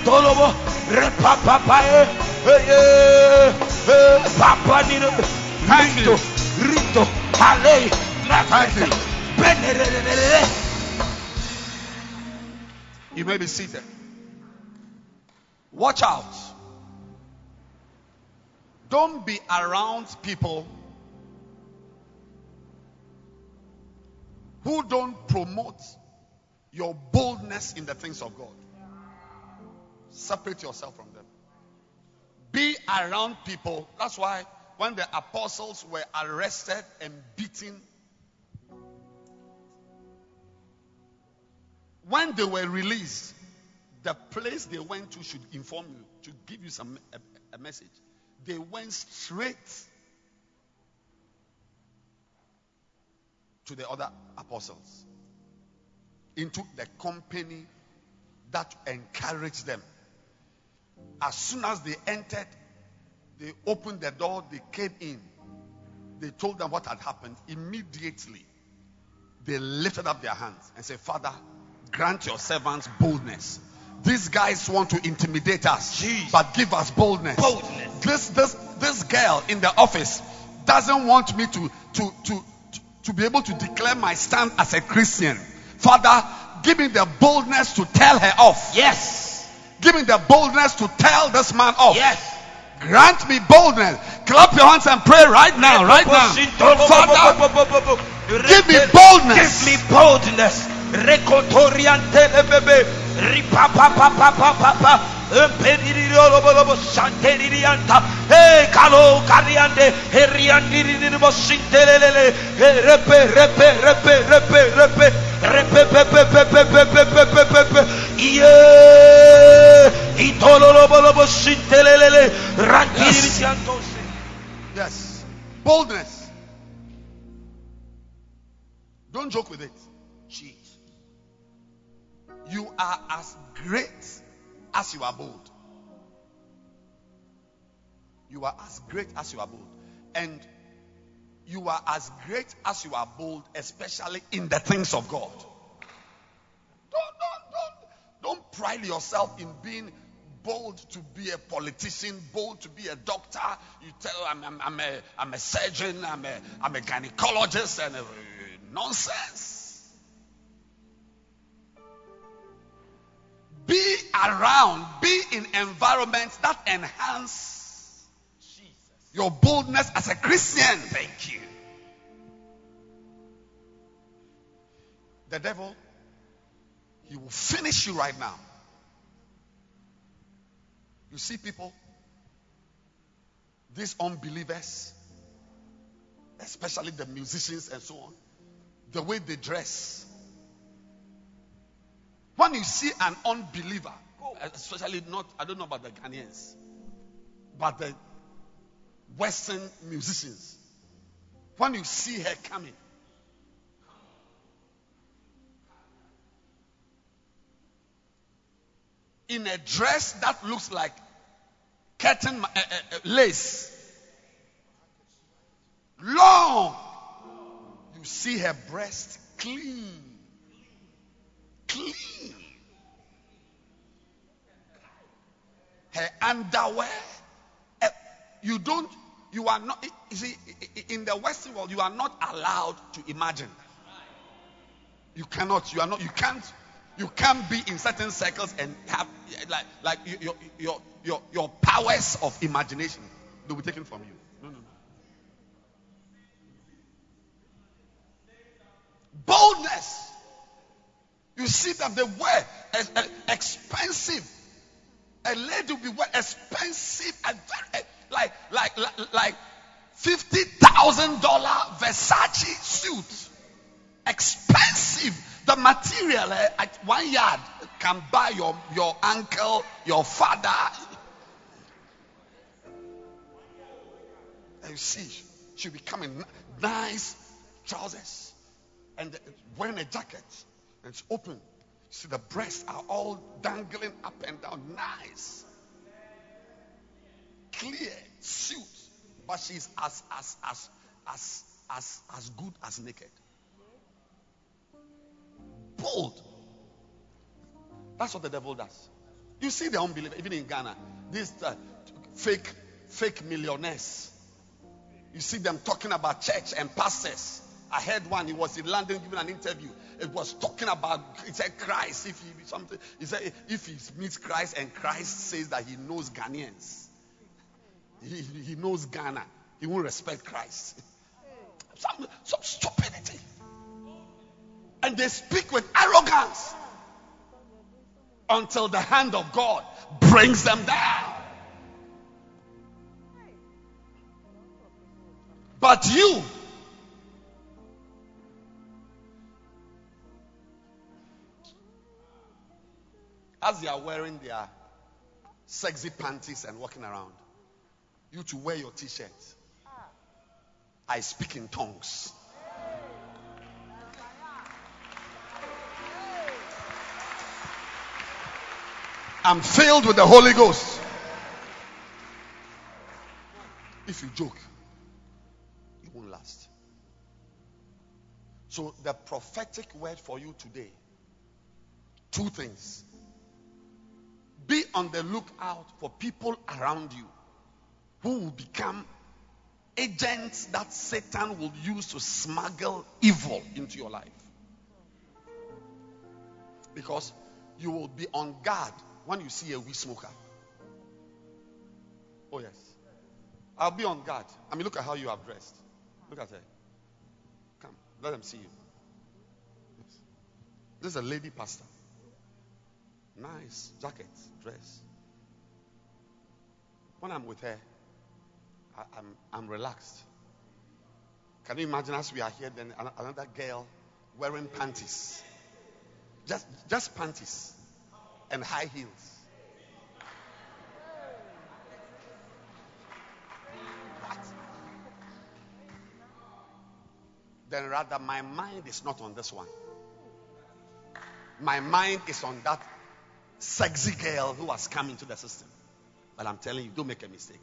Tolobo. Papa. Rito. Hale. Thank you. Benerere. You may be seated. Watch out. Don't be around people who don't promote your boldness in the things of God. Separate yourself from them. Be around people. That's why when the apostles were arrested and beaten, when they were released, the place they went to should inform you, to give you some a, a message. They went straight to the other apostles into the company that encouraged them. As soon as they entered, they opened the door, they came in. They told them what had happened. Immediately, they lifted up their hands and said, Father, grant your servants boldness. These guys want to intimidate us, Jesus. but give us boldness. Boldness. This this this girl in the office doesn't want me to to to to, be able to declare my stand as a Christian. Father, give me the boldness to tell her off. Yes. Give me the boldness to tell this man off. Yes. Grant me boldness. Clap your hands and pray right now, right now. Father, give me boldness. Give me boldness. Ripapapapapapa. Repe, repe, repe, repe, repe. Repe. Yes. Boldness. Don't joke with it. Jesus. You are as great as you are bold. You are as great as you are bold. And you are as great as you are bold, especially in the things of God. Don't, don't, don't, don't pride yourself in being bold to be a politician, bold to be a doctor. You tell I'm, I'm, I'm a, I'm a surgeon, I'm a, I'm a gynecologist, and uh, nonsense. Be around, be in environments that enhance your boldness as a Christian. Thank you. The devil, he will finish you right now. You see people, these unbelievers, especially the musicians and so on, the way they dress. When you see an unbeliever, especially not, I don't know about the Ghanaians, but the Western musicians, when you see her coming, in a dress that looks like curtain uh, uh, uh, lace, long, you see her breast clean, clean. her underwear. Eh, You don't, you are not, you see, in the Western world, you are not allowed to imagine. You cannot, you are not, you can't, you can't be in certain circles and have, like, like your, your, your, your powers of imagination, they'll be taken from you. No, no, no. Boldness. You see that they wear ex- ex- uh, expensive. A lady will be expensive, and very, eh, like like like like fifty thousand dollar Versace suit. Expensive. The material eh, at one yard can buy your your uncle, your father. And you see, she'll be coming nice trousers and eh, wearing a jacket it's open. See the breasts are all dangling up and down, nice, clear suit, but she's as as as as as as good as naked. Bold. That's what the devil does. You see the unbeliever, even in Ghana, these uh, fake fake millionaires. You see them talking about church and pastors. I heard one. He was in London giving an interview. It was talking about. He said Christ. If he something, he said if he meets Christ and Christ says that he knows Ghanaians, he, he knows Ghana. He won't respect Christ. Some some stupidity. And they speak with arrogance until the hand of God brings them down. But you, as they are wearing their sexy panties and walking around, you to wear your t shirt. I speak in tongues. I'm filled with the Holy Ghost. If you joke, it won't last. So, the prophetic word for you today two things. Be on the lookout for people around you who will become agents that Satan will use to smuggle evil into your life. Because you will be on guard when you see a weed smoker. Oh, yes. I'll be on guard. I mean, look at how you are dressed. Look at her. Come, let them see you. This is a lady pastor. Nice jacket, dress. When I'm with her, I, I'm, I'm relaxed. Can you imagine as we are here, then another girl wearing panties? Just, just panties and high heels. Then rather, my mind is not on this one. My mind is on that sexy girl who has come into the system. But I'm telling you, don't make a mistake.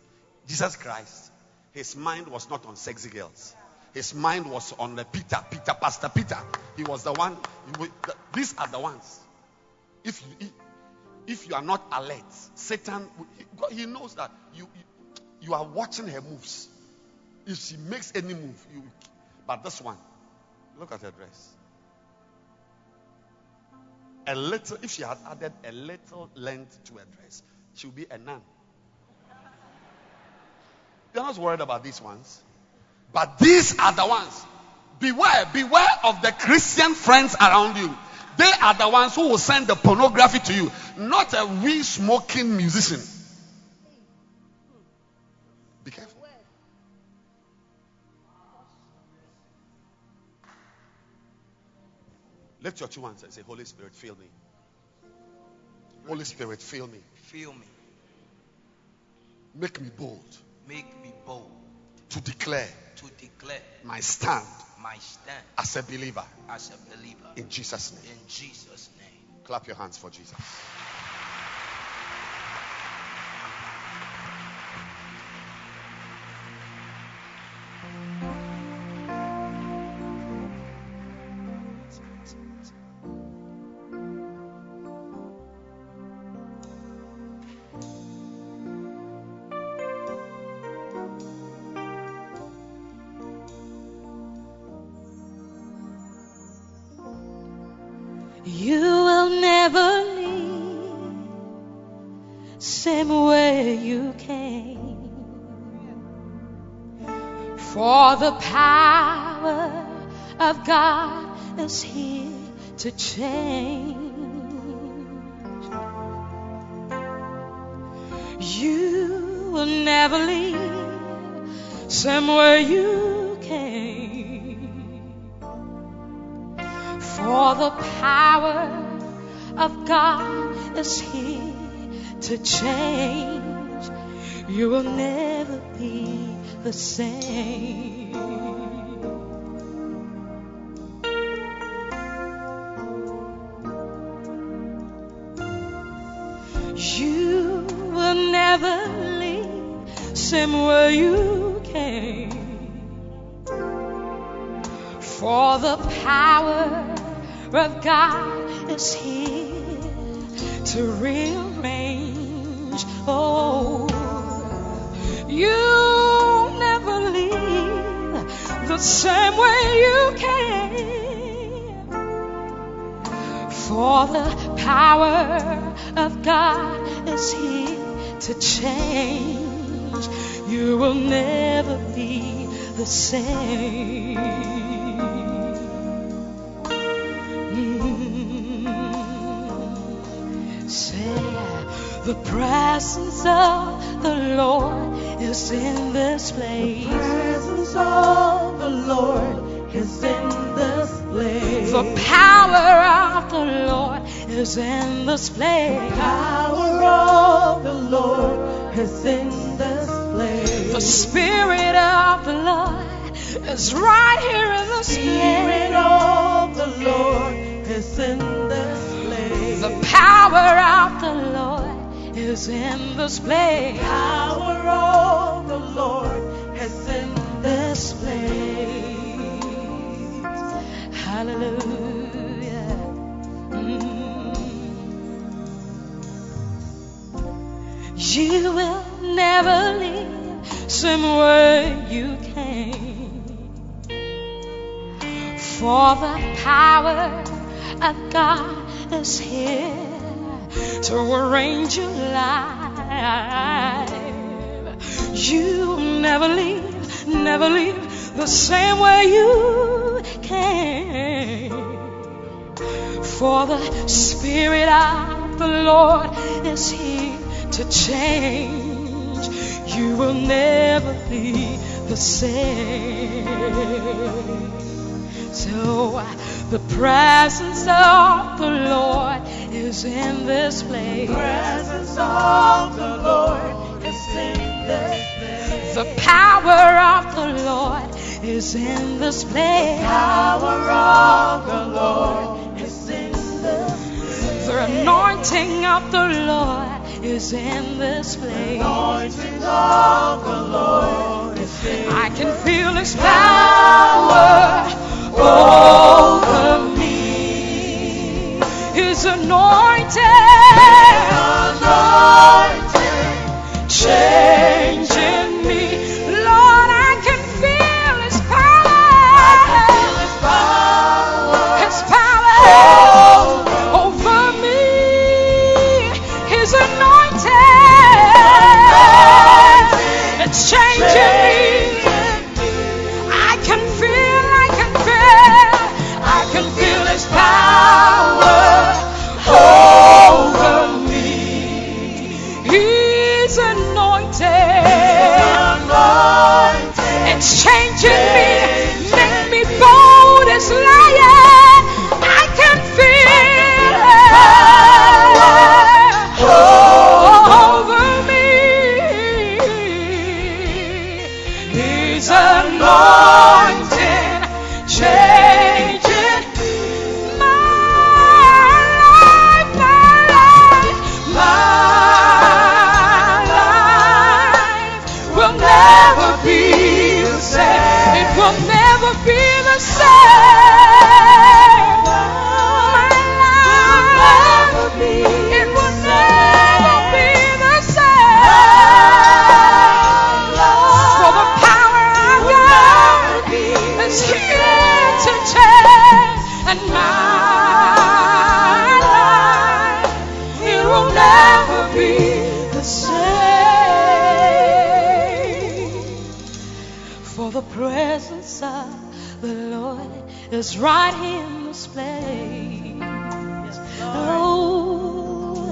Jesus Christ, his mind was not on sexy girls. His mind was on the Peter, Peter, Pastor Peter. He was the one. he the- These are the ones. If you, if- you are not alert, Satan, he, knows that you you are watching her moves. If she makes any move, you. But this one, look at her dress. A little, if she had added a little length to her dress, she would be a nun. You're not worried about these ones. But these are the ones. Beware, beware of the Christian friends around you. They are the ones who will send the pornography to you, not a weed smoking musician. Lift your two hands and say, Holy Spirit, fill me. Holy Spirit, fill me. Fill me. Make me bold Make me bold to declare to declare my stand my stand as a believer as a believer. in Jesus' name. In Jesus' name. Clap your hands for Jesus. To change. You will never leave somewhere you came. For the power of God is here to change. You will never be the same. Power of God is here to rearrange. Oh, you never leave the same way you came. For the power of God is here to change. You will never be the same. The presence of the Lord is in this place. The presence of the Lord is in this place. The power of the Lord is in this place. The power of the Lord is in this place. The Spirit of the Lord is right here in this Spirit of the Lord is in this place. The power of the Lord is in this place. power of the Lord is in this place. Hallelujah. Mm. You will never leave same way you came. For the power of God is here to arrange your life. You never leave, never leave the same way you came. For the Spirit of the Lord is here to change. You will never be the same. So the presence of the Lord is in this place. The presence of the Lord is in this place. The power of the Lord is in this place. The power of the Lord is in this place. The anointing of the Lord is in this place. Anointing of the Lord is in I can feel His power over me. His anointing changing me. Lord, I can feel His power. His power over me. His anointing. It's changing. Me, is right here in this place. Oh,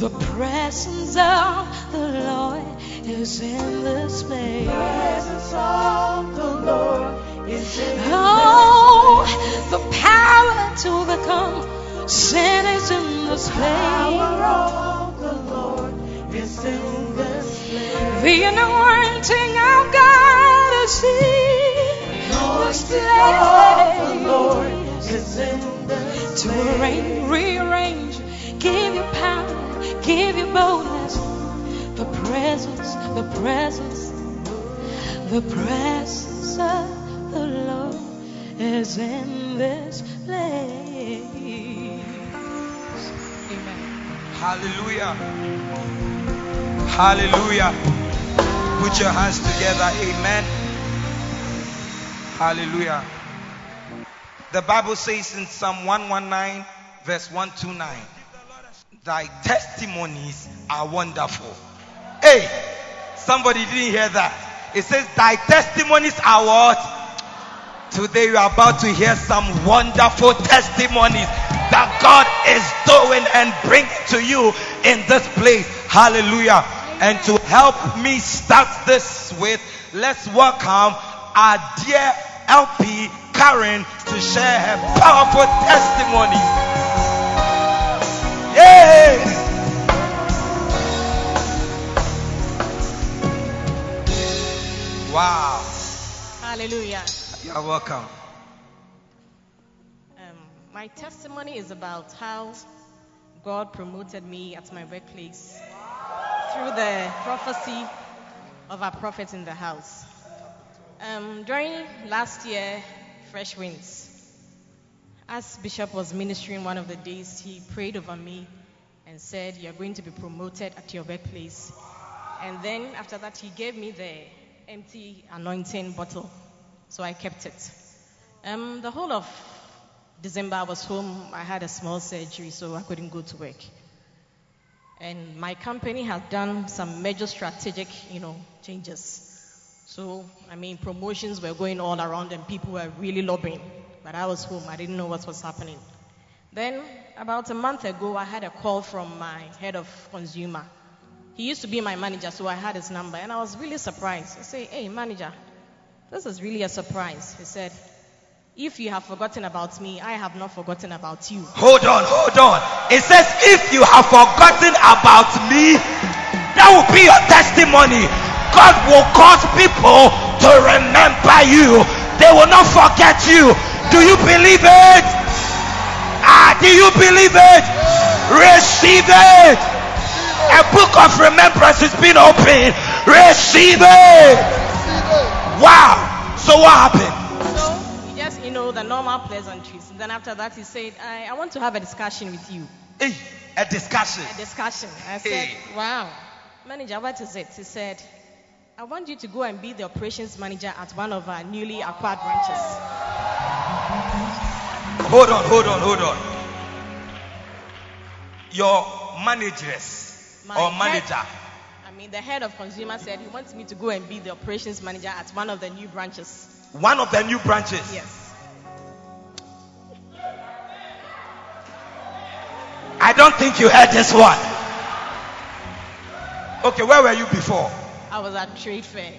the presence of the Lord is in this place. presence of the Lord is in Oh, the power to overcome sin is in this place. power of the Lord is in this place. The anointing of God is in The Lord is in To arrange, rearrange, give you power, give you boldness. The presence, the presence, the presence of the Lord is in this place. Amen. Hallelujah. Hallelujah. Put your hands together. Amen. Hallelujah. The Bible says in Psalm 119, verse 129, Thy testimonies are wonderful. Hey, somebody didn't hear that. It says, Thy testimonies are what? Today you are about to hear some wonderful testimonies that God is doing and bringing to you in this place. Hallelujah. And to help me start this with, let's welcome our dear LP Karen to share her powerful testimony. Yay! Wow. Hallelujah. You're welcome. Um, my testimony is about how God promoted me at my workplace through the prophecy of our prophet in the house. Um, during last year, Fresh Winds, as Bishop was ministering one of the days, he prayed over me and said, You're going to be promoted at your workplace. And then after that, he gave me the empty anointing bottle. So I kept it. Um, the whole of December, I was home. I had a small surgery, so I couldn't go to work. And my company had done some major strategic, you know, changes. So, I mean, promotions were going all around and people were really lobbying. But I was home. I didn't know what was happening. Then, about a month ago, I had a call from my head of consumer. He used to be my manager, so I had his number. And I was really surprised. I say, hey, manager, this is really a surprise. He said, if you have forgotten about me, I have not forgotten about you. Hold on, hold on. It says, if you have forgotten about me, that will be your testimony. God will cause people to remember you. They will not forget you. Do you believe it? Ah, do you believe it? Receive it. A book of remembrance is being opened. Receive it. Wow. So what happened? So he just, you know, the normal pleasantries. And then after that, he said, I, I want to have a discussion with you. Hey, a discussion. A discussion. I said, Hey. wow. Manager, what is it? He said, I want you to go and be the operations manager at one of our newly acquired branches. Hold on, hold on, hold on. Your managers My or head- manager. I mean, the head of consumer said he wants me to go and be the operations manager at one of the new branches. One of the new branches. Yes. I don't think you heard this one. Okay, where were you before? I was at trade fair.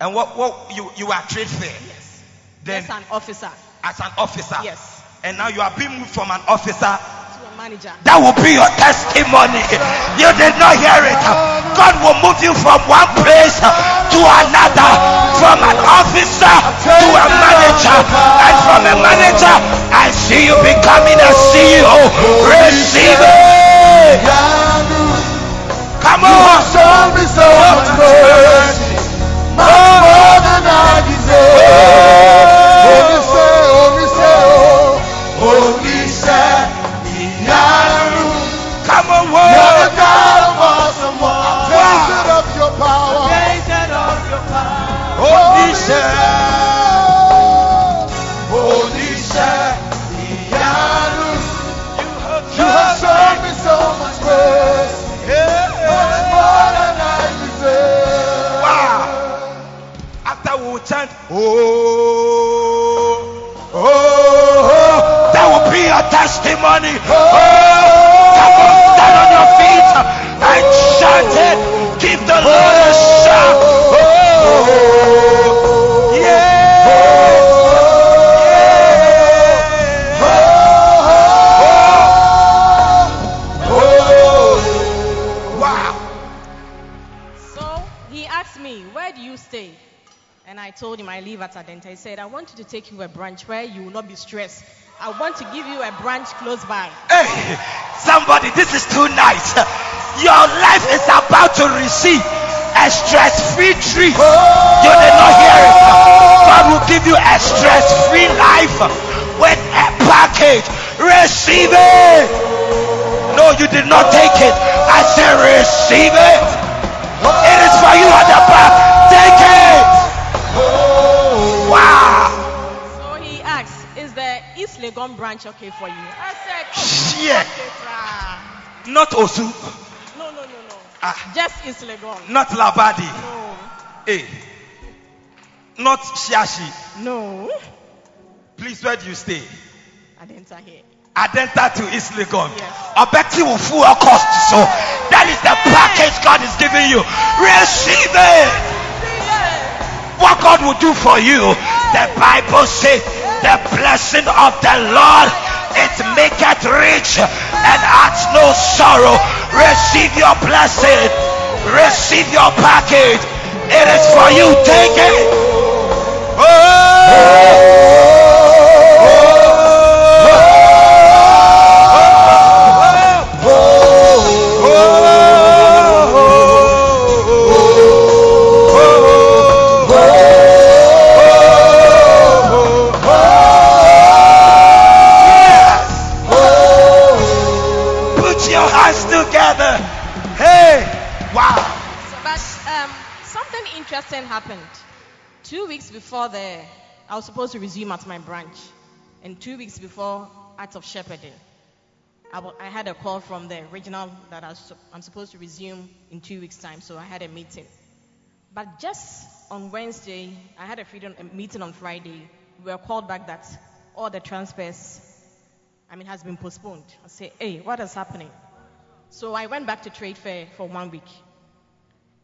And what what you you were trade fair? Yes. Then As an officer as an officer. Yes. And now you are being moved from an officer. to a manager. That will be your testimony. You did not hear it. God will move you from one place to another, from an officer to a manager, and from a manager, I see you becoming a CEO. Receive it. Come on. Show me so much mercy, much more than I deserve. Say, only say, oh, only say, Iyaru. Come on, You're world. the God of awesome wonders. Tasted of your power. Tasted of your power. Oh, only say. Testimony. Oh, oh come on, stand on your feet and chant it. Give the Lord a shout. Oh, oh. I live at Adenta. He said, I want you to take you a branch where you will not be stressed. I want to give you a branch close by. Hey, somebody, this is too nice. Your life is about to receive a stress-free tree. You did not hear it. God will give you a stress-free life with a package. Receive it. No, you did not take it. I said receive it. It is for you at the back. Take it. The East Legon branch okay for you? I said, Yeah. okay. Not Osu. No, no, no, no. Ah. Just East Legon. Not Labadi. No. Hey. Not Shiashi. No. Please, where do you stay? I didn't hear. Adenta to East Legon. Yes. Abeti will full cost. So that is the package God is giving you. Receive it. What God will do for you, the Bible says, the blessing of the Lord it maketh rich and adds no sorrow. Receive your blessing. Receive your package. It is for you. Take it. Put weeks before the, I was supposed to resume at my branch, and two weeks before Art of Shepherding, I had a call from the regional that I I'm supposed to resume in two weeks' time. So I had a meeting. But just on Wednesday, I had a freedom a meeting on Friday. We were called back that all the transfers, I mean, has been postponed. I say, hey, what is happening? So I went back to trade fair for one week.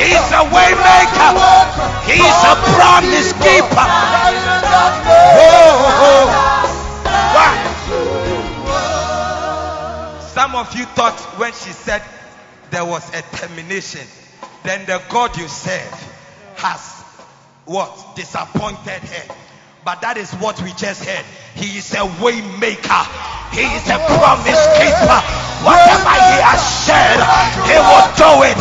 He's a way maker. He's a promise keeper. Oh. Wow. Some of you thought when she said there was a termination, then the God you serve has what? Disappointed her. But that is what we just heard. He is a way maker. He is a promise keeper. Whatever he has said, he will do it.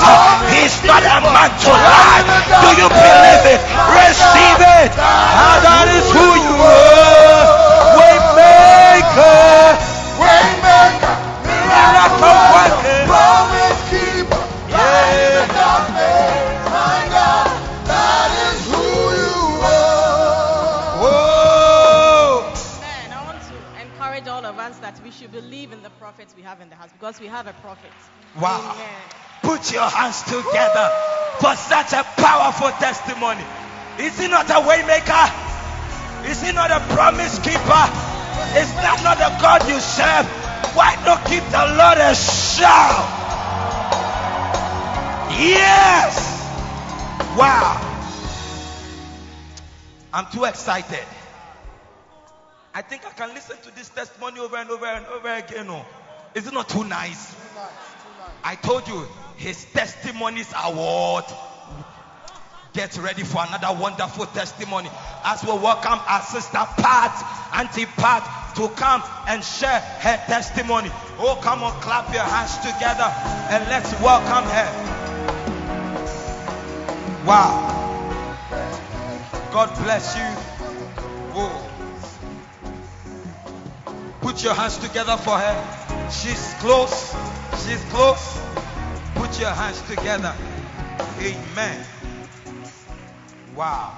He's not a man to lie. Do you believe it? Receive it. Ah, that is who you are. Way maker. Waymaker, Miracle we have in the house because we have a prophet. Wow. Amen. Put your hands together for such a powerful testimony. Is he not a waymaker? Is he not a promise keeper? Is that not the God you serve? Why not give the Lord a shout? Yes! Wow. I'm too excited. I think I can listen to this testimony over and over and over again. Oh. Is it not too nice? I told you his testimonies are what? Get ready for another wonderful testimony as we welcome our sister Pat, Auntie Pat, to come and share her testimony. Oh, come on, clap your hands together and let's welcome her. Wow. God bless you. Whoa. Put your hands together for her. She's close. She's close. Put your hands together. Amen. Wow.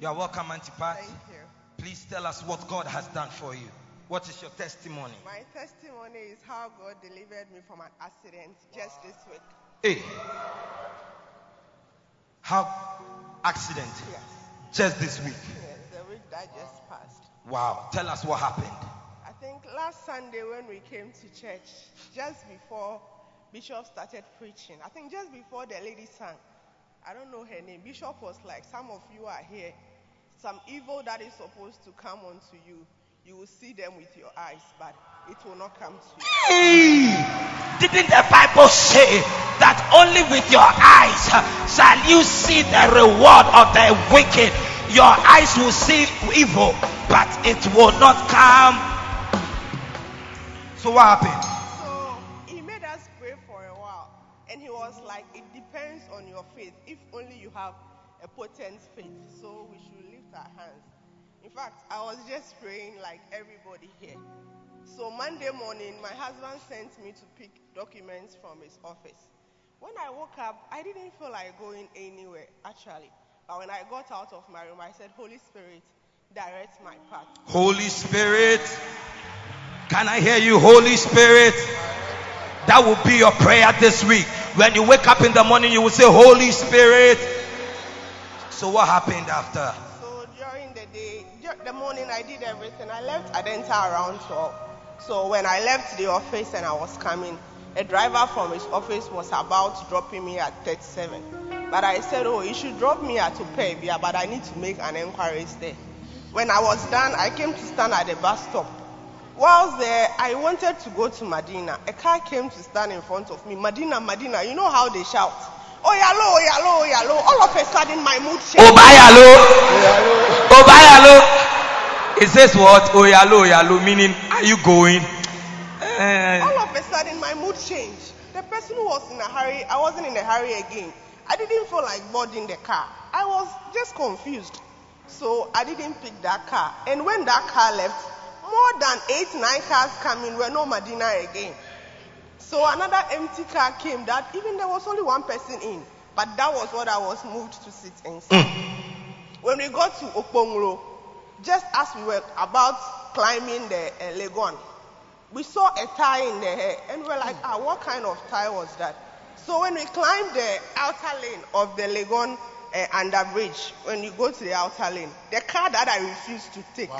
You are welcome, Auntie Pat. Thank you. Please tell us what God has done for you. What is your testimony? My testimony is how God delivered me from an accident just this week. Hey. How accident? Yes. Just this week. Yes, the week that just passed. Wow. Tell us what happened. I think last Sunday when we came to church, just before Bishop started preaching, I think just before the lady sang, I don't know her name, Bishop was like, Some of you are here. Some evil that is supposed to come onto you, you will see them with your eyes, but it will not come to you. Hey! Didn't the Bible say that only with your eyes shall you see the reward of the wicked? Your eyes will see evil, but it will not come. So what happened? So he made us pray for a while, and he was like, It depends on your faith. If only you have a potent faith, so we should lift our hands. In fact, I was just praying like everybody here. So Monday morning, my husband sent me to pick documents from his office. When I woke up, I didn't feel like going anywhere actually. But when I got out of my room, I said, Holy Spirit, direct my path. Holy Spirit. Can I hear you, Holy Spirit? That will be your prayer this week. When you wake up in the morning, you will say, Holy Spirit. So, what happened after? So during the day, the morning, I did everything. I left Adenta around 12. So when I left the office and I was coming, a driver from his office was about dropping me at 37. But I said, oh, you should drop me at Upebia, but I need to make an inquiry there. When I was done, I came to stand at the bus stop. Whilst there, I wanted to go to Medina. A car came to stand in front of me. Medina, Medina, you know how they shout. Oh, yalo, oh, yalo, oh, yalo. All of a sudden, my mood changed. Obayalo. Obayalo. It says what? Oyalo, oyalo, meaning, are you going? Eh, All of a sudden, my mood changed. The person who was in a hurry, I wasn't in a hurry again. I didn't feel like boarding the car. I was just confused. So I didn't pick that car. And when that car left, more than eight, nine cars coming were no Medina again. So another empty car came that even there was only one person in. But that was what I was moved to sit inside. When we got to Okponglo, just as we were about climbing the uh, Legon, we saw a tie in the hair and we were like, ah, what kind of tie was that? So when we climbed the outer lane of the Legon uh, under bridge, when you go to the outer lane, the car that I refused to take,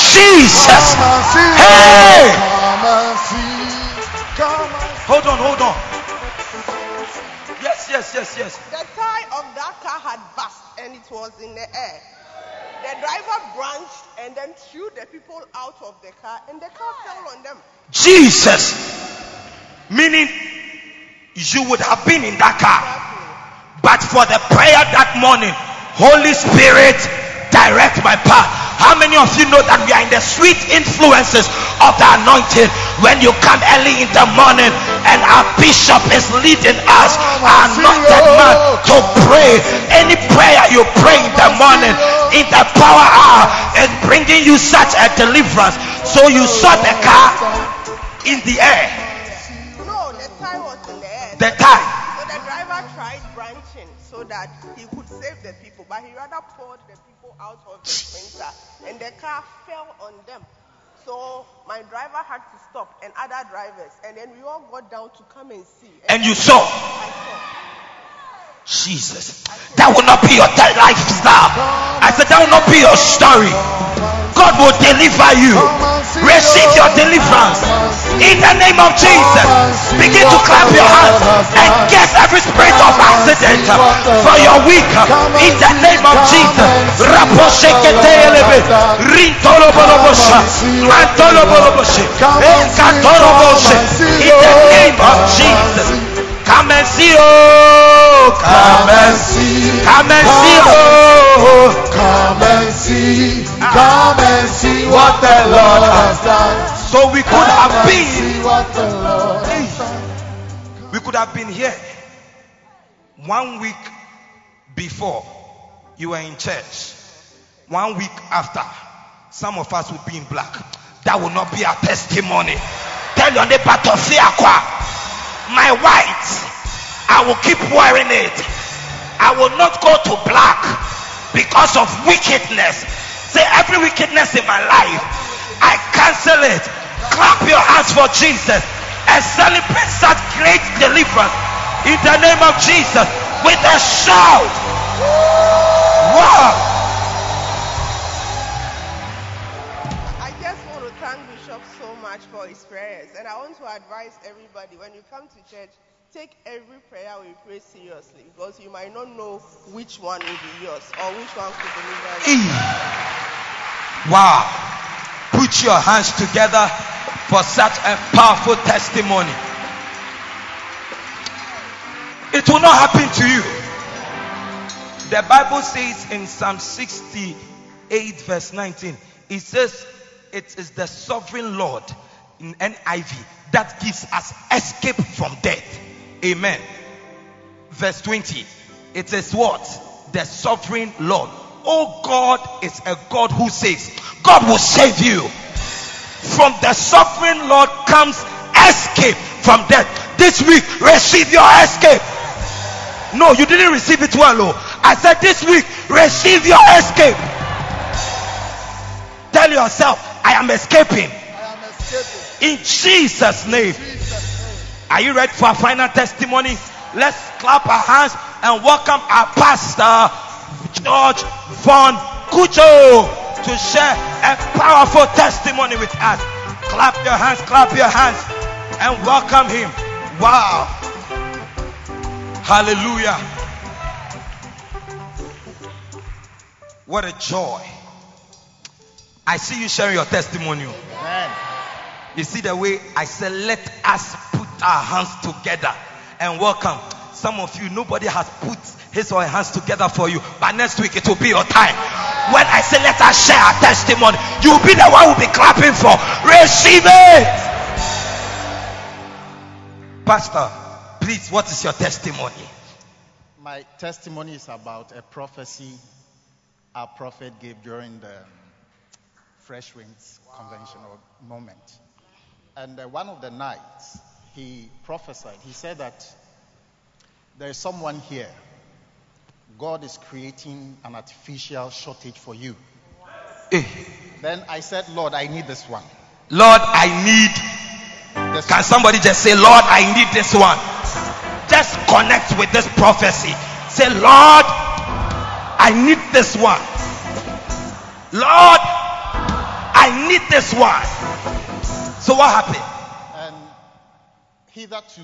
Jesus. Come and see. Hey! Come and see. Come and Hold on, hold on. Yes, yes, yes, yes. the tie of that car had burst and it was in the air. The driver branched and then threw the people out of the car and the car fell on them. Jesus. Meaning, you would have been in that car. But for the that morning, Holy Spirit, direct my path. How many of you know that we are in the sweet influences of the anointing when you come early in the morning and our bishop is leading us, our anointed man, to pray? Any prayer you pray in the morning, in the power hour, is bringing you such a deliverance. So you saw the car in the air, No, the tie was in the air. the time. That he could save the people, but he rather poured the people out of the sprinter, and the car fell on them. So my driver had to stop, and other drivers, and then we all got down to come and see. And you saw. I saw. Jesus. That will not be your lifestyle. I said, that will not be your story. God will deliver you. Receive your deliverance. In the name of Jesus. Begin to clap your hands and get every spirit of accident for your week. In the name of Jesus. In the name of Jesus. Come and see, oh, come and see, come and see, oh. Come and see, come and see what the Lord has done. So we could have been, see what the Lord has done. we could have been here one week before you were in church. One week after, some of us would be in black. That will not be our testimony. Tell your neighbor to fear my white. I will keep wearing it. I will not go to black because of wickedness. Say every wickedness in my life, I cancel it. Clap your hands for Jesus and celebrate such great deliverance in the name of Jesus with a shout. Wow. Prayers. And I want to advise everybody when you come to church, take every prayer we pray seriously because you might not know which one will be yours or which one could deliver you. Wow. Put your hands together for such a powerful testimony. It will not happen to you. The Bible says in Psalm 68, verse 19, it says, It is the sovereign Lord in NIV that gives us escape from death. Amen. Verse 20, it is what? The sovereign Lord. Oh, God is a God who saves. God will save you. From the sovereign Lord comes escape from death. This week, receive your escape. No, you didn't receive it well. Oh. I said this week, receive your escape. Tell yourself, I am escaping. I am escaping. In Jesus' name. Are you ready for a final testimony? Let's clap our hands and welcome our pastor, George Von Kucho, to share a powerful testimony with us. Clap your hands, clap your hands, and welcome him. Wow. Hallelujah. What a joy. I see you sharing your testimony. Amen. You see the way I said, let us put our hands together and welcome. Some of you, nobody has put his or her hands together for you, but next week it will be your time. When I say, let us share our testimony, you'll be the one who will be clapping for. Receive it. Pastor, please, what is your testimony? My testimony is about a prophecy our prophet gave during the Fresh Winds conventional moment. And uh, one of the nights, he prophesied. He said that there is someone here. God is creating an artificial shortage for you. Eh, Then I said, Lord, I need this one. Lord, I need. This Can somebody just say, Lord, I need this one? Just connect with this prophecy. Say, Lord, I need this one. Lord, I need this one. So what happened? And hitherto,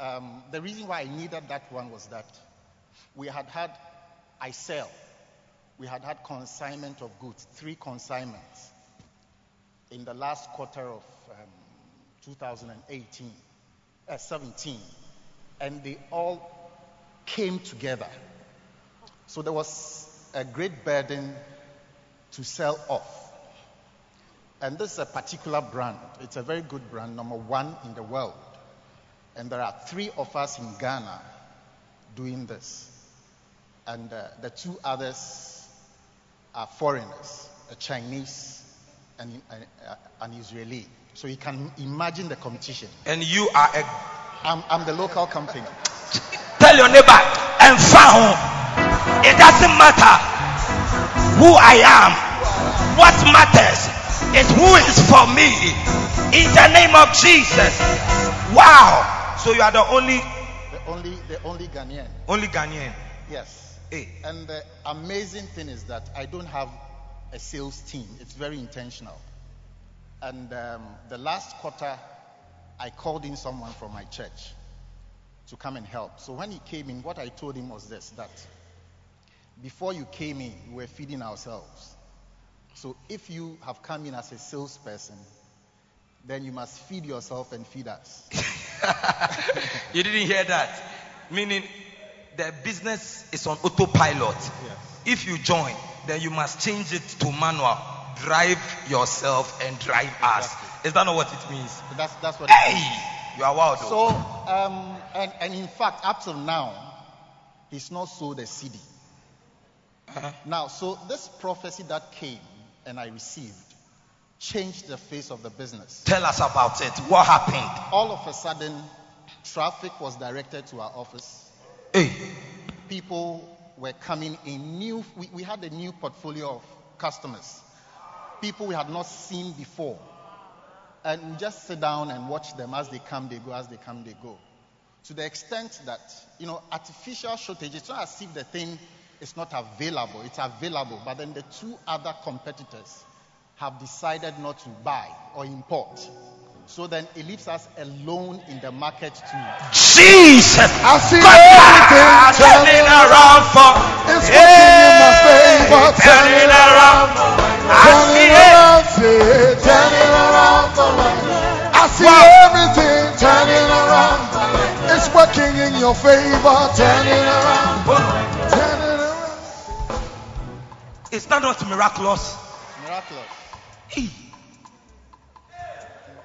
um, the reason why I needed that one was that we had had, I sell, we had had consignment of goods, three consignments in the last quarter of um, 2018, uh, 17, and they all came together. So there was a great burden to sell off. And this is a particular brand. It's a very good brand, number one in the world. And there are three of us in Ghana doing this. And uh, the two others are foreigners, a Chinese and uh, an Israeli. So you can imagine the competition. And you are a. I'm, I'm the local company. Tell your neighbor, and found. It doesn't matter who I am. What matters is who is for me. In the name of Jesus. Wow. So you are the only, The only, the only Ghanaian. only Ghanaian. Yes. Hey. And the amazing thing is that I don't have a sales team. It's very intentional. And um, the last quarter, I called in someone from my church to come and help. So when he came in, what I told him was this that before you came in, we were feeding ourselves. So if you have come in as a salesperson, then you must feed yourself and feed us. you didn't hear that. Meaning the business is on autopilot. Yes. If you join, then you must change it to manual. Drive yourself and drive us. Exactly. Is that not what it means? That's, that's what it is. Hey, you are wild. So, um, and, and in fact, up till now, he's not sold a CD. Uh-huh. Now, so this prophecy that came and I received changed the face of the business. Tell us about it. What happened? All of a sudden, traffic was directed to our office. Hey, People were coming in new, we, we had a new portfolio of customers. People we had not seen before. And we just sit down and watch them as they come, they go, as they come, they go. To the extent that, you know, artificial shortages, it's not as if the thing is not available, it's available. But then the two other competitors have decided not to buy or import. So then it leaves us alone in the market to Jesus. I see everything turning around for. It's working in my favor, turning around. I see it. turning around for me. I see everything turning around. It's working in your favor, turning around. Is that not miraculous? miraculous.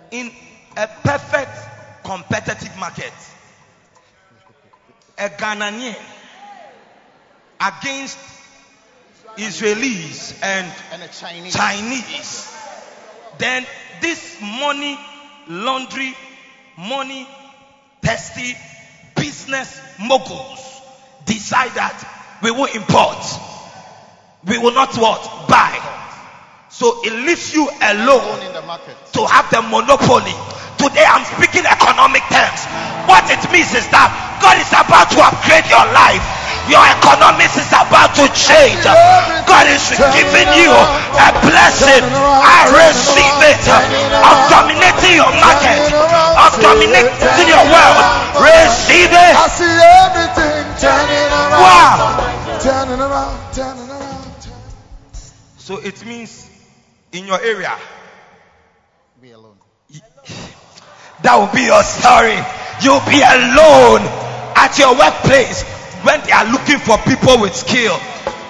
In a perfect competitive market, a Ghanaian against Israelis and And Chinese. Chinese. Then this money laundry, money thirsty business moguls decide that we will import. We will not what? Buy. So it leaves you alone alone in the market. to have the monopoly. Today I'm speaking economic terms. What it means is that God is about to upgrade your life. Your economics is about to change. God is giving you a blessing. I receive it of dominating your market, of dominating your world. Receive it. I see everything turning around, Wow. turning around, turning around. So it means in your area, Be alone. That will be your story. You'll be alone at your workplace when they are looking for people with skill.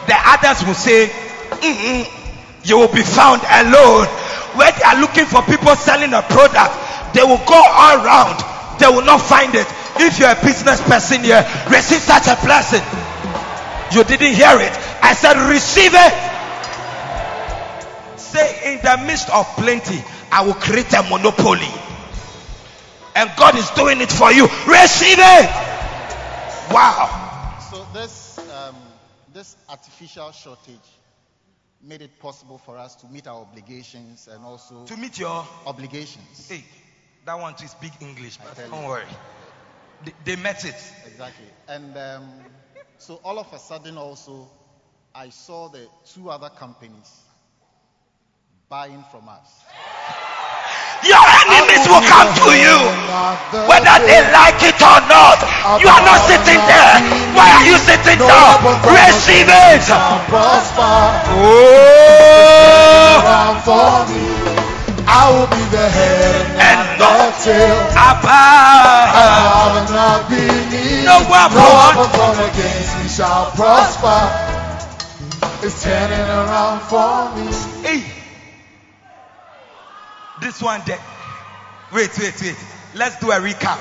The others will say, "Mm-mm, You will be found alone. When they are looking for people selling a product, they will go all around. They will not find it. If you're a business person here, receive such a blessing. You didn't hear it. I said, Receive it. In the midst of plenty, I will create a monopoly. And God is doing it for you. Receive it. Wow. So this um, this artificial shortage made it possible for us to meet our obligations and also To meet your. obligations. Hey, that one too is big English, but don't you. worry. They, they met it. Exactly. And um, so all of a sudden also, I saw the two other companies buying from us. Your enemies will come to you. Whether they like it or not. You are not sitting there. Why are you sitting down? Receive it. Oh. around for me. I will be the head And not the tail. I will not be needed. No weapon. weapon formed against me shall prosper. It's turning around for me. Hey. This one there. Wait, wait, wait. Let's do a recap.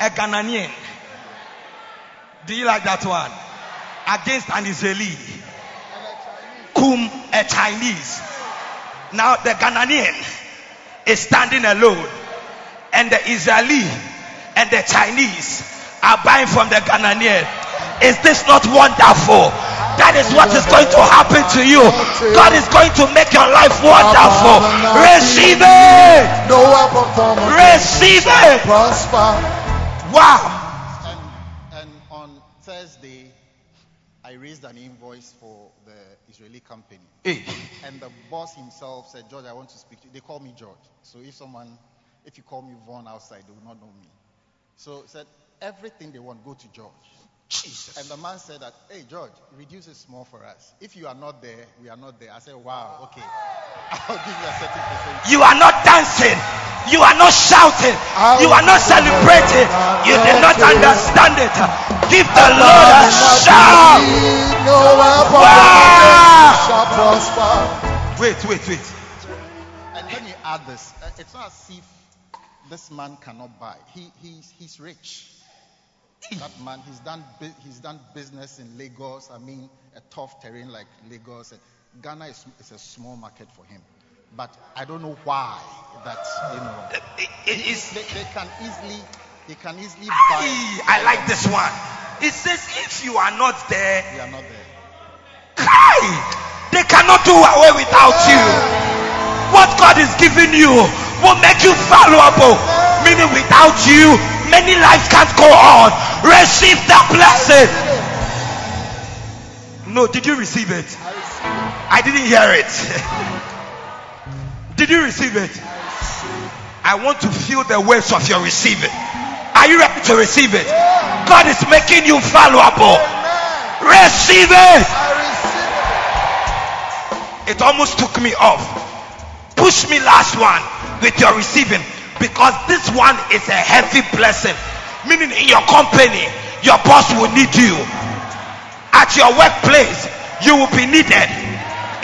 A Ghanaian. Do you like that one? Against an Israeli. Kum, a Chinese. Now the Ghanaian is standing alone. And the Israeli and the Chinese are buying from the Ghanaian. Is this not wonderful? That is what is going to happen to you. God is going to make your life wonderful. Receive it. No weapon formed Receive against me shall it. prosper. Wow. And, and on Thursday, I raised an invoice for the Israeli company. Hey. And the boss himself said, George, I want to speak to you. They call me George. So if someone, if you call me Vaughn outside, they will not know me. So he said, everything they want, go to George. Jesus. And the man said that, hey, George, reduce it small for us. If you are not there, we are not there. I said, wow, okay. I'll give you a certain percentage. You are not dancing. You are not shouting. You are not celebrating. You did not understand it. Give the Lord a shout. Wow. formed against me shall prosper. Wait, wait, wait. And let me add this. Uh, It's not as if this man cannot buy. He, he's, he's rich. That man, he's done he's done business in Lagos. I mean, a tough terrain like Lagos. Ghana is, is a small market for him, but I don't know why that you know It- is. they, they can easily they can easily Aye, buy. I like this one. It says, if you are not there, We are not there. Kai, they cannot do away without you. What God is giving you will make you valuable. Meaning, without you, many lives can't go on. Receive that blessing. No, did you receive it? I didn't hear it. did you receive it? I want to feel the waves of your receiving. Are you ready to receive it? God is making you valuable. Receive it. It almost took me off. Push me last one with your receiving because this one is a heavy blessing. Meaning, in your company, your boss will need you. At your workplace, you will be needed.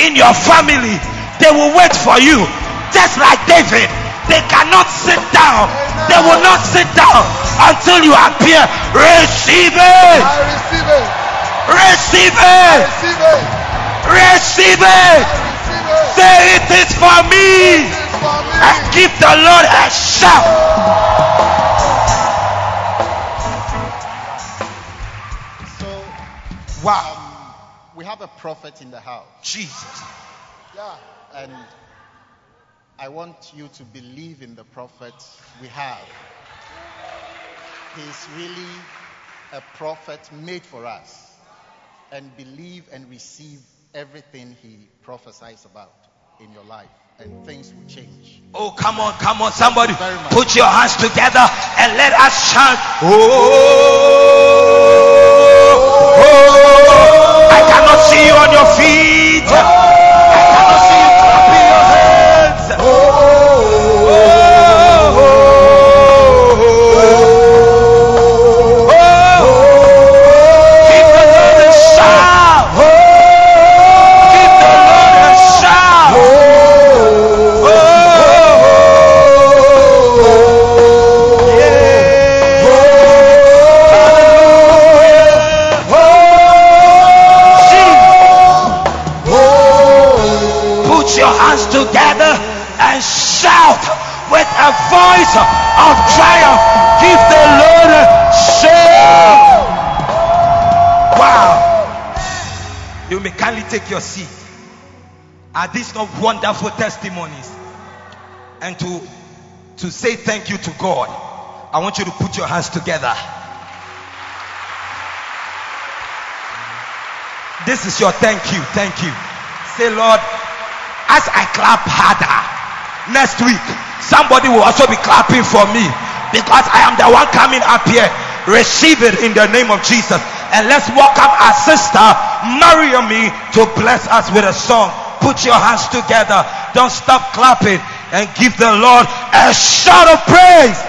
In your family, they will wait for you. Just like David, they cannot sit down. They will not sit down until you appear. Receive it. I receive it. Receive it. receive it. Say it is for me. This for me. And give the Lord a shout. So Wow. um, we have a prophet in the house, Jesus. yeah, and I want you to believe in the prophet we have. He's really a prophet made for us, and believe and receive everything he prophesies about in your life, and things will change. Oh, come on, come on. Somebody put your hands together and let us chant. Oh, oh, I cannot see you on your feet. A voice of triumph. Give the Lord a shout. Wow. You may kindly take your seat. Are these not wonderful testimonies? And to to say thank you to God, I want you to put your hands together. This is your thank you. Thank you. Say, Lord, as I clap harder next week, somebody will also be clapping for me because I am the one coming up here. Receive it in the name of Jesus. And let's welcome our sister, Mariami, to bless us with a song. Put your hands together. Don't stop clapping and give the Lord a shout of praise.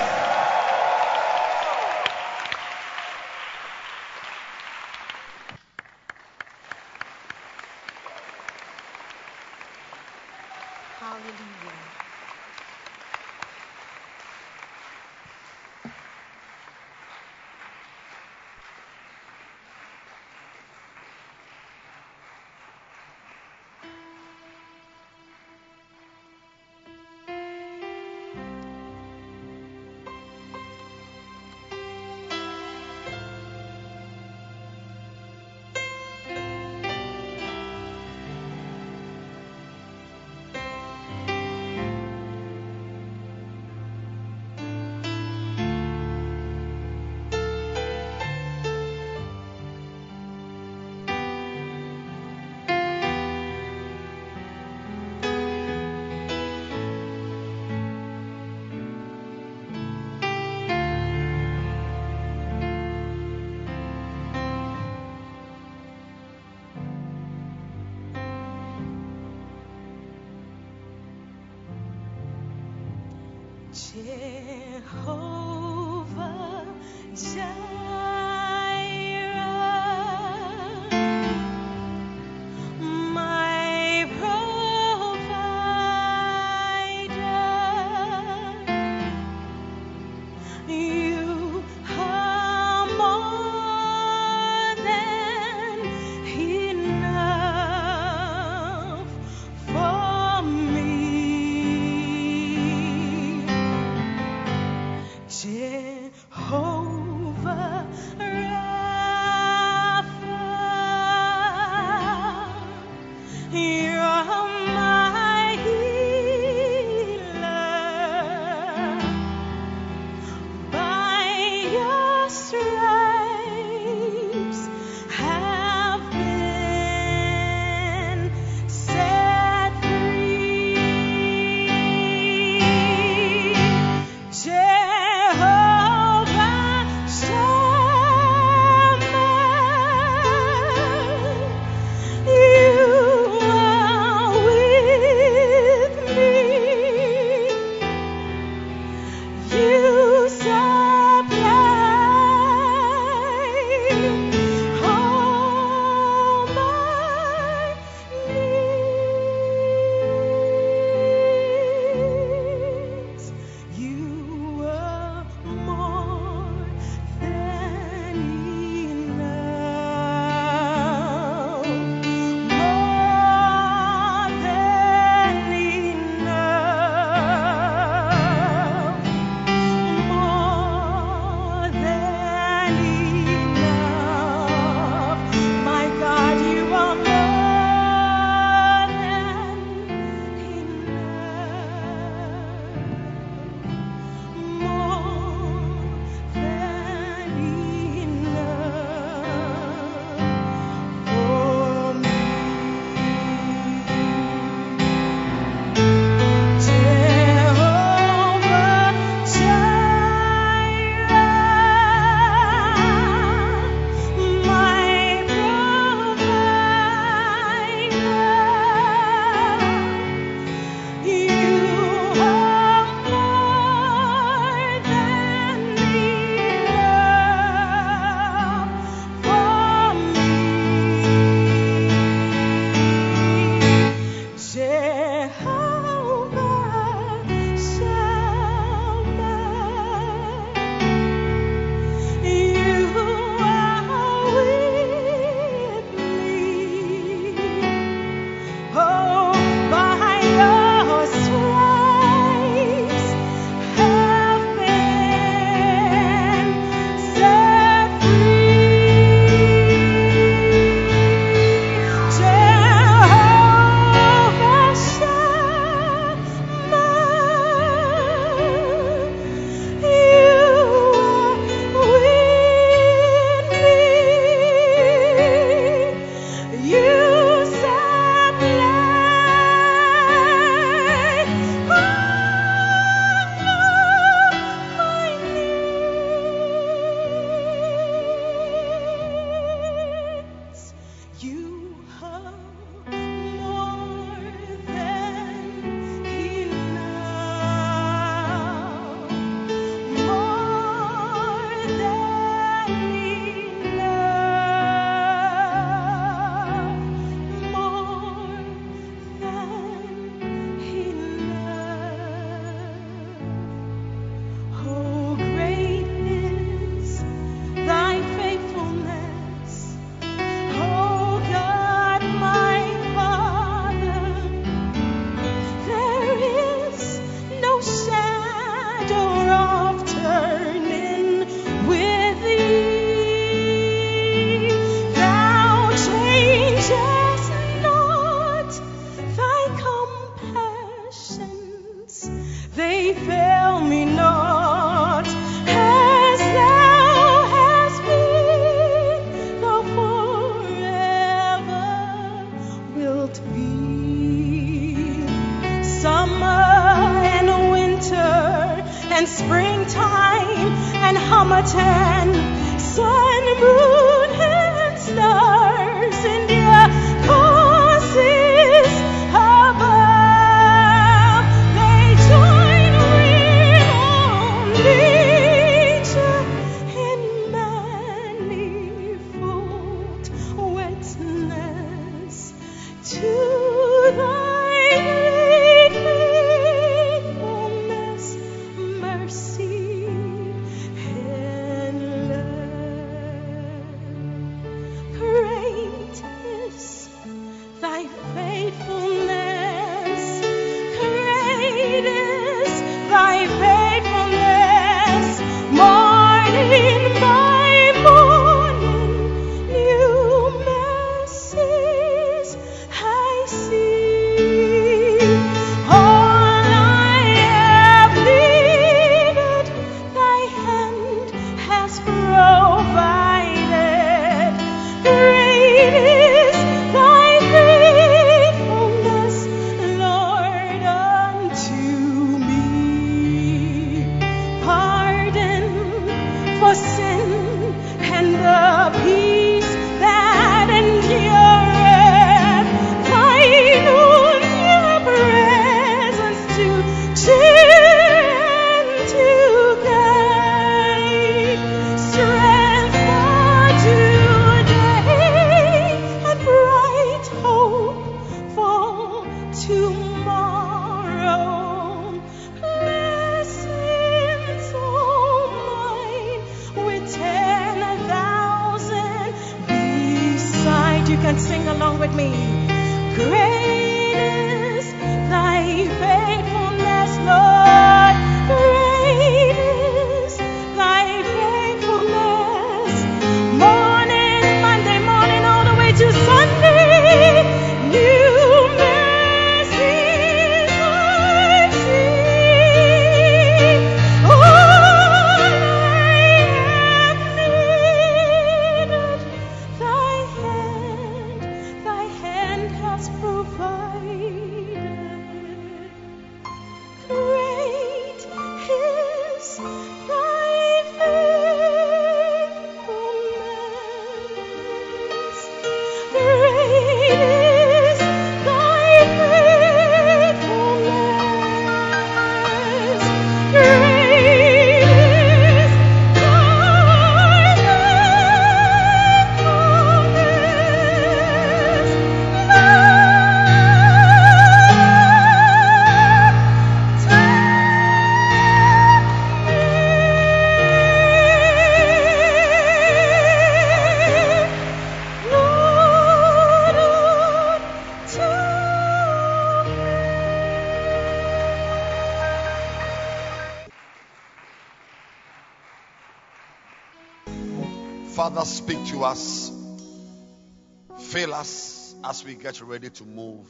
Ready to move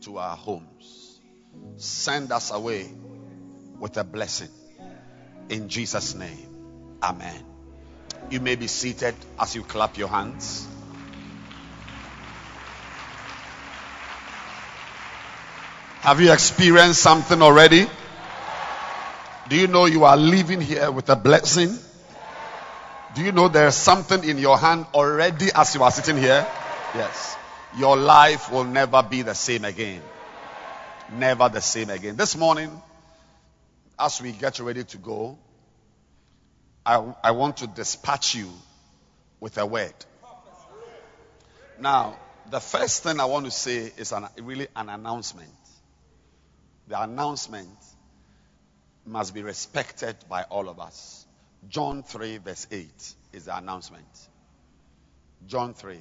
to our homes. Send us away with a blessing. In Jesus' name. Amen. You may be seated as you clap your hands. Have you experienced something already? Do you know you are living here with a blessing? Do you know there's something in your hand already as you are sitting here? Yes. Your life will never be the same again. Never the same again. This morning, as we get ready to go, I, I want to dispatch you with a word. Now, the first thing I want to say is an, really an announcement. The announcement must be respected by all of us. John 3, verse 8 is the announcement. John 3.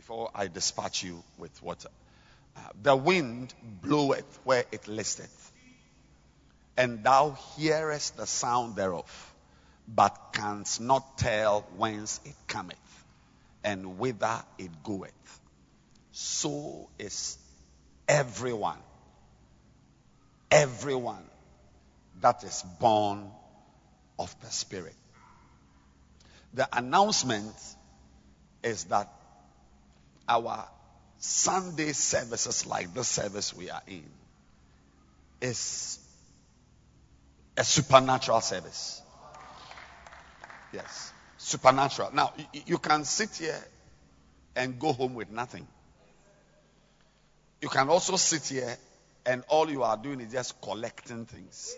Before I dispatch you with water. uh, the wind bloweth where it listeth, and thou hearest the sound thereof, but canst not tell whence it cometh and whither it goeth. So is everyone, everyone that is born of the Spirit. The announcement is that our Sunday services, like the service we are in, is a supernatural service. Yes, supernatural. Now, you can sit here and go home with nothing. You can also sit here and all you are doing is just collecting things,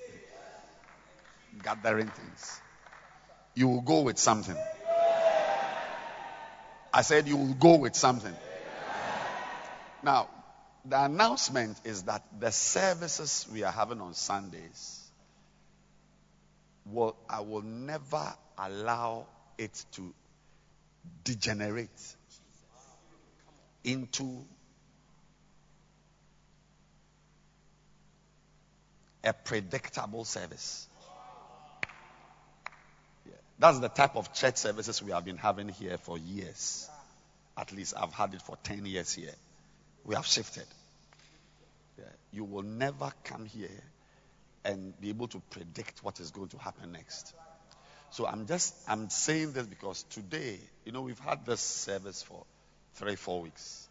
gathering things. You will go with something. I said you will go with something. Now, the announcement is that the services we are having on Sundays will I will never allow it to degenerate into a predictable service. That's the type of church services we have been having here for years. At least I've had it for 10 years here. We have shifted. Yeah. You will never come here and be able to predict what is going to happen next. So I'm just I'm saying this because today, you know, we've had this service for three, four weeks.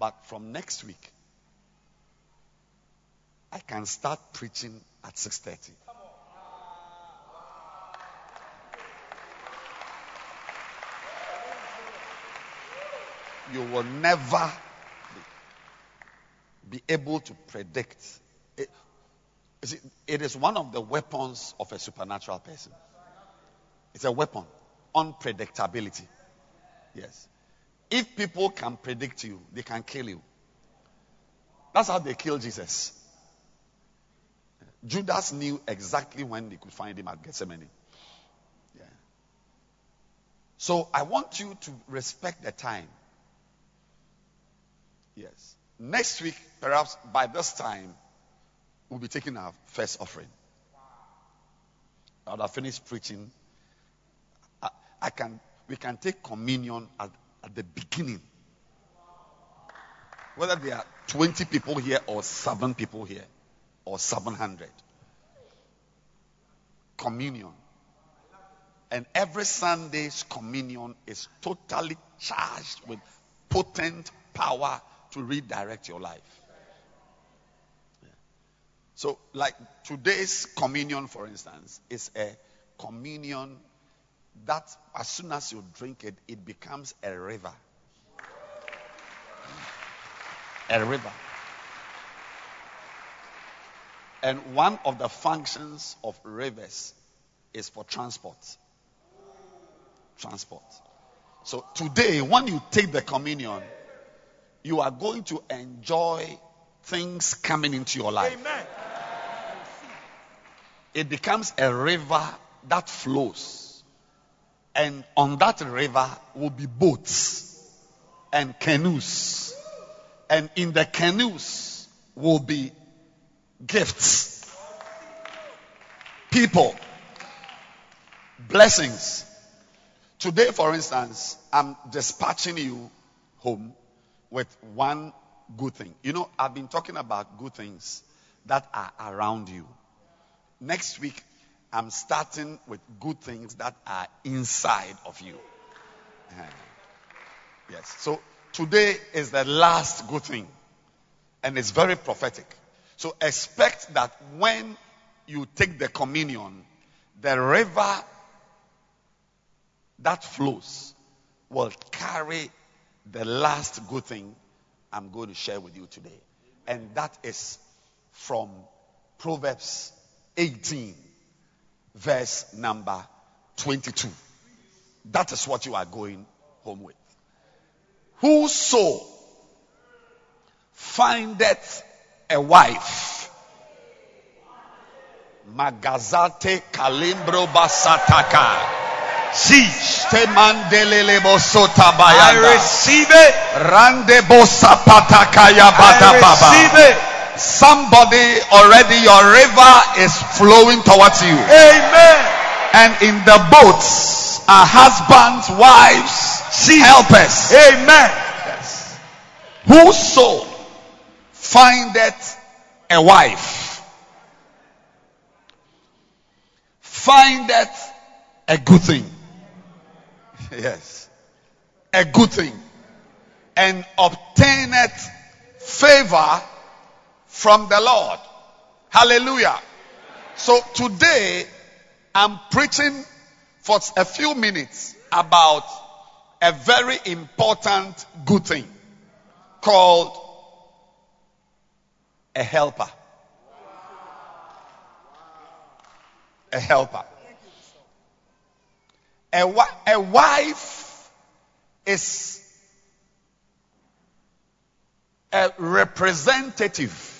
But from next week, I can start preaching at 6:30. You will never be, able to predict. It, it is one of the weapons of a supernatural person. It's a weapon. Unpredictability. Yes. If people can predict you, they can kill you. That's how they killed Jesus. Judas knew exactly when they could find him at Gethsemane. Yeah. So I want you to respect the time. Yes. Next week, perhaps by this time, we'll be taking our first offering. I have finished preaching. I, I can we can take communion at, at the beginning. Whether there are 20 people here or 7 people here or 700. Communion. And every Sunday's communion is totally charged with potent power to redirect your life. So, like today's communion, for instance, is a communion that as soon as you drink it, it becomes a river. A river. And one of the functions of rivers is for transport. Transport. So today, when you take the communion, you are going to enjoy things coming into your life. Amen. It becomes a river that flows. And on that river will be boats and canoes. And in the canoes will be gifts, people, blessings. Today, for instance, I'm dispatching you home with one good thing. You know, I've been talking about good things that are around you. Next week, I'm starting with good things that are inside of you. Yes. So today is the last good thing. And it's very prophetic. So expect that when you take the communion, the river that flows will carry the last good thing I'm going to share with you today. And that is from Proverbs 18, verse number 22. That is what you are going home with. Whoso findeth a wife. Magazate kalimbro basataka. I receive it. Rande bosapatakaya receive it. Somebody already, your river is flowing towards you. Amen. And in the boats are husbands, wives, see helpers. Amen. Yes. Whoso findeth a wife, findeth a good thing. Yes. A good thing. And obtaineth favor from the Lord. Hallelujah. So today, I'm preaching for a few minutes about a very important good thing called a helper. A helper. A, a wife is a representative.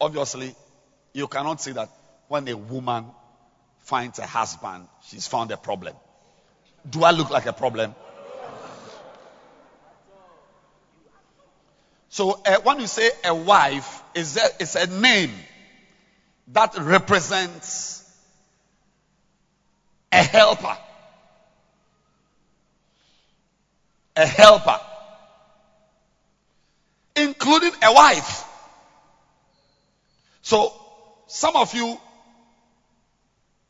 Obviously, you cannot say that when a woman finds a husband, she's found a problem. Do I look like a problem? So uh, when you say a wife, is a, it's a name that represents a helper. A helper. Including a wife. So some of you,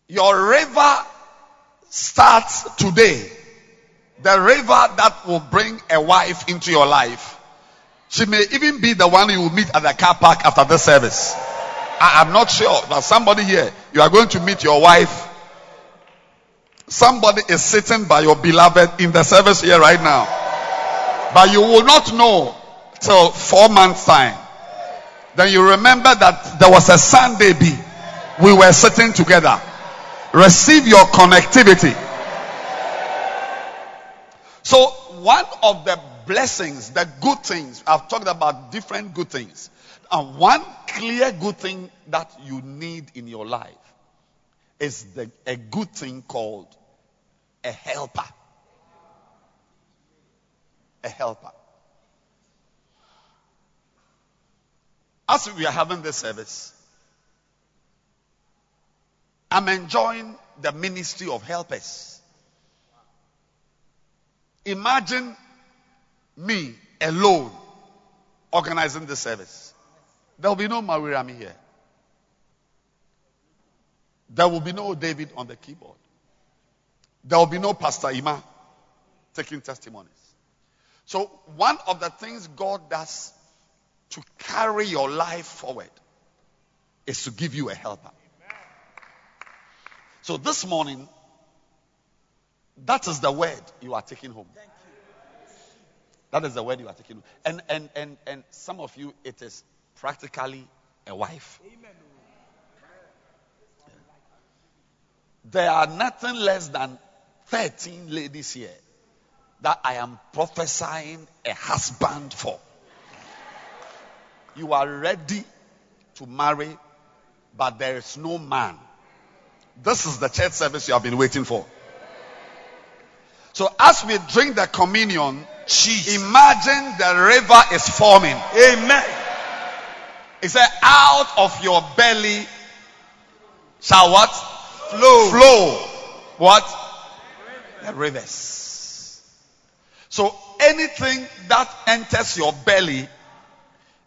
your river starts today. The river that will bring a wife into your life. She may even be the one you will meet at the car park after the service. I am not sure, but somebody here, you are going to meet your wife. Somebody is sitting by your beloved in the service here right now. But you will not know till four months time. Then you remember that there was a son baby. We were sitting together. Receive your connectivity. So one of the blessings, the good things, I've talked about different good things. And one clear good thing that you need in your life is the, a good thing called a helper. A helper. As we are having this service, I'm enjoying the ministry of helpers. Imagine me alone organizing the service. There will be no Mariam here. There will be no David on the keyboard. There will be no Pastor Ima taking testimonies. So, one of the things God does to carry your life forward is to give you a helper. So this morning, that is the word you are taking home. That is the word you are taking home. And and and and some of you, it is practically a wife. There are nothing less than 13 ladies here that I am prophesying a husband for. You are ready to marry, but there is no man. This is the church service you have been waiting for. So as we drink the communion, Jesus. imagine the river is forming. Amen. It said, out of your belly shall what? Flow. Flow. What? The rivers. So anything that enters your belly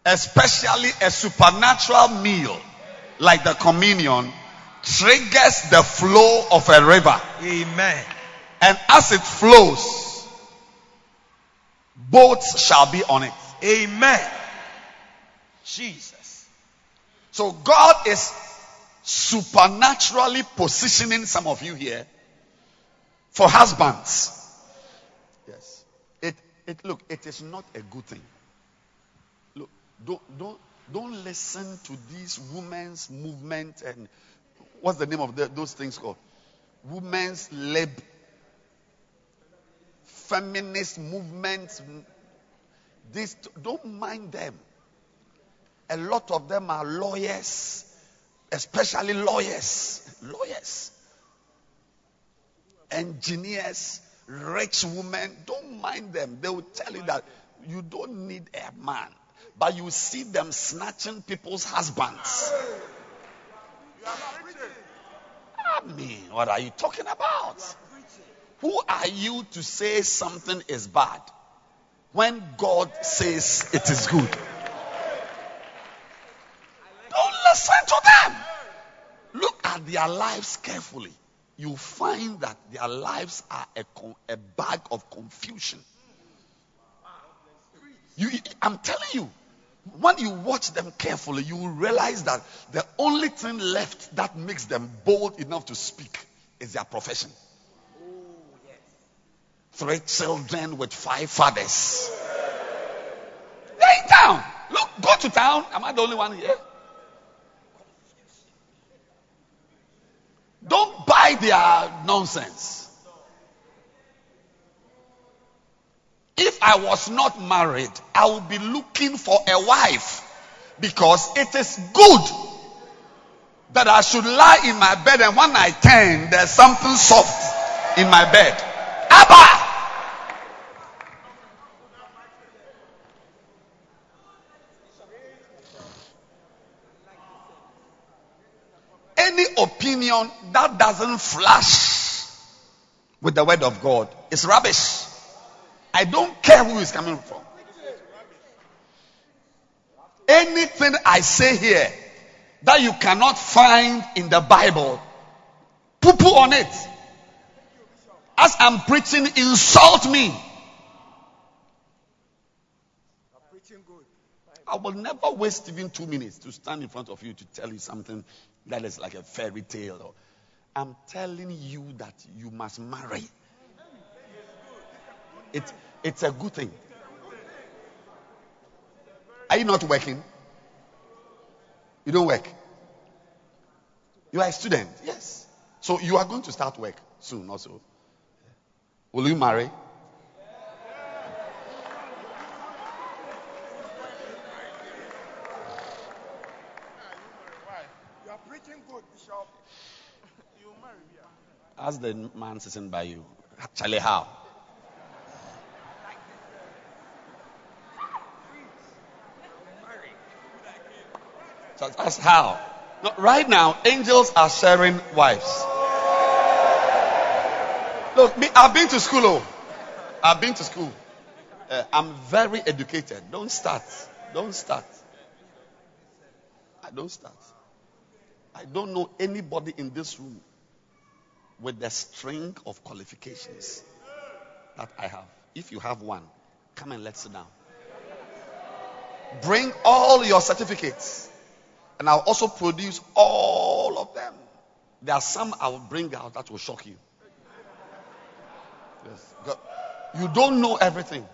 especially a supernatural meal like the communion, triggers the flow of a river. Amen. And as it flows, boats shall be on it. Amen. Jesus. So God is supernaturally positioning some of you here for husbands. Yes. It, it look, it is not a good thing. Look, Don't, don't, don't listen to these women's movement and what's the name of the, those things called? Women's lib, feminist movements. This, don't mind them. A lot of them are lawyers, especially lawyers, lawyers, engineers, rich women. Don't mind them. They will tell you that you don't need a man but you see them snatching people's husbands. I mean, what are you talking about? Who are you to say something is bad when God says it is good? Don't listen to them. Look at their lives carefully. You find that their lives are a, a bag of confusion. You, I'm telling you, when you watch them carefully, you will realize that the only thing left that makes them bold enough to speak is their profession. Three children with five fathers. They're in town. Look, go to town. Am I the only one here? Don't buy their nonsense. If I was not married, I would be looking for a wife because it is good that I should lie in my bed and when I turn, there's something soft in my bed. Abba! Any opinion that doesn't flash with the word of God is rubbish. I don't care who is coming from. Anything I say here that you cannot find in the Bible, poo poo on it. As I'm preaching, insult me. I will never waste even two minutes to stand in front of you to tell you something that is like a fairy tale. I'm telling you that you must marry. It, it's a good thing. Are you not working? You don't work. You are a student, yes. So you are going to start work soon also. Will you marry? Ask the man sitting by you. Charlie, how? So that's how. Right now, angels are sharing wives. Look, me, I've been to school. Oh. I've been to school. Uh, I'm very educated. Don't start. Don't start. I don't start. I don't know anybody in this room with the string of qualifications that I have. If you have one, come and let's sit down. Bring all your certificates. And I'll also produce all of them. There are some I will bring out that will shock you. Yes. You don't know everything.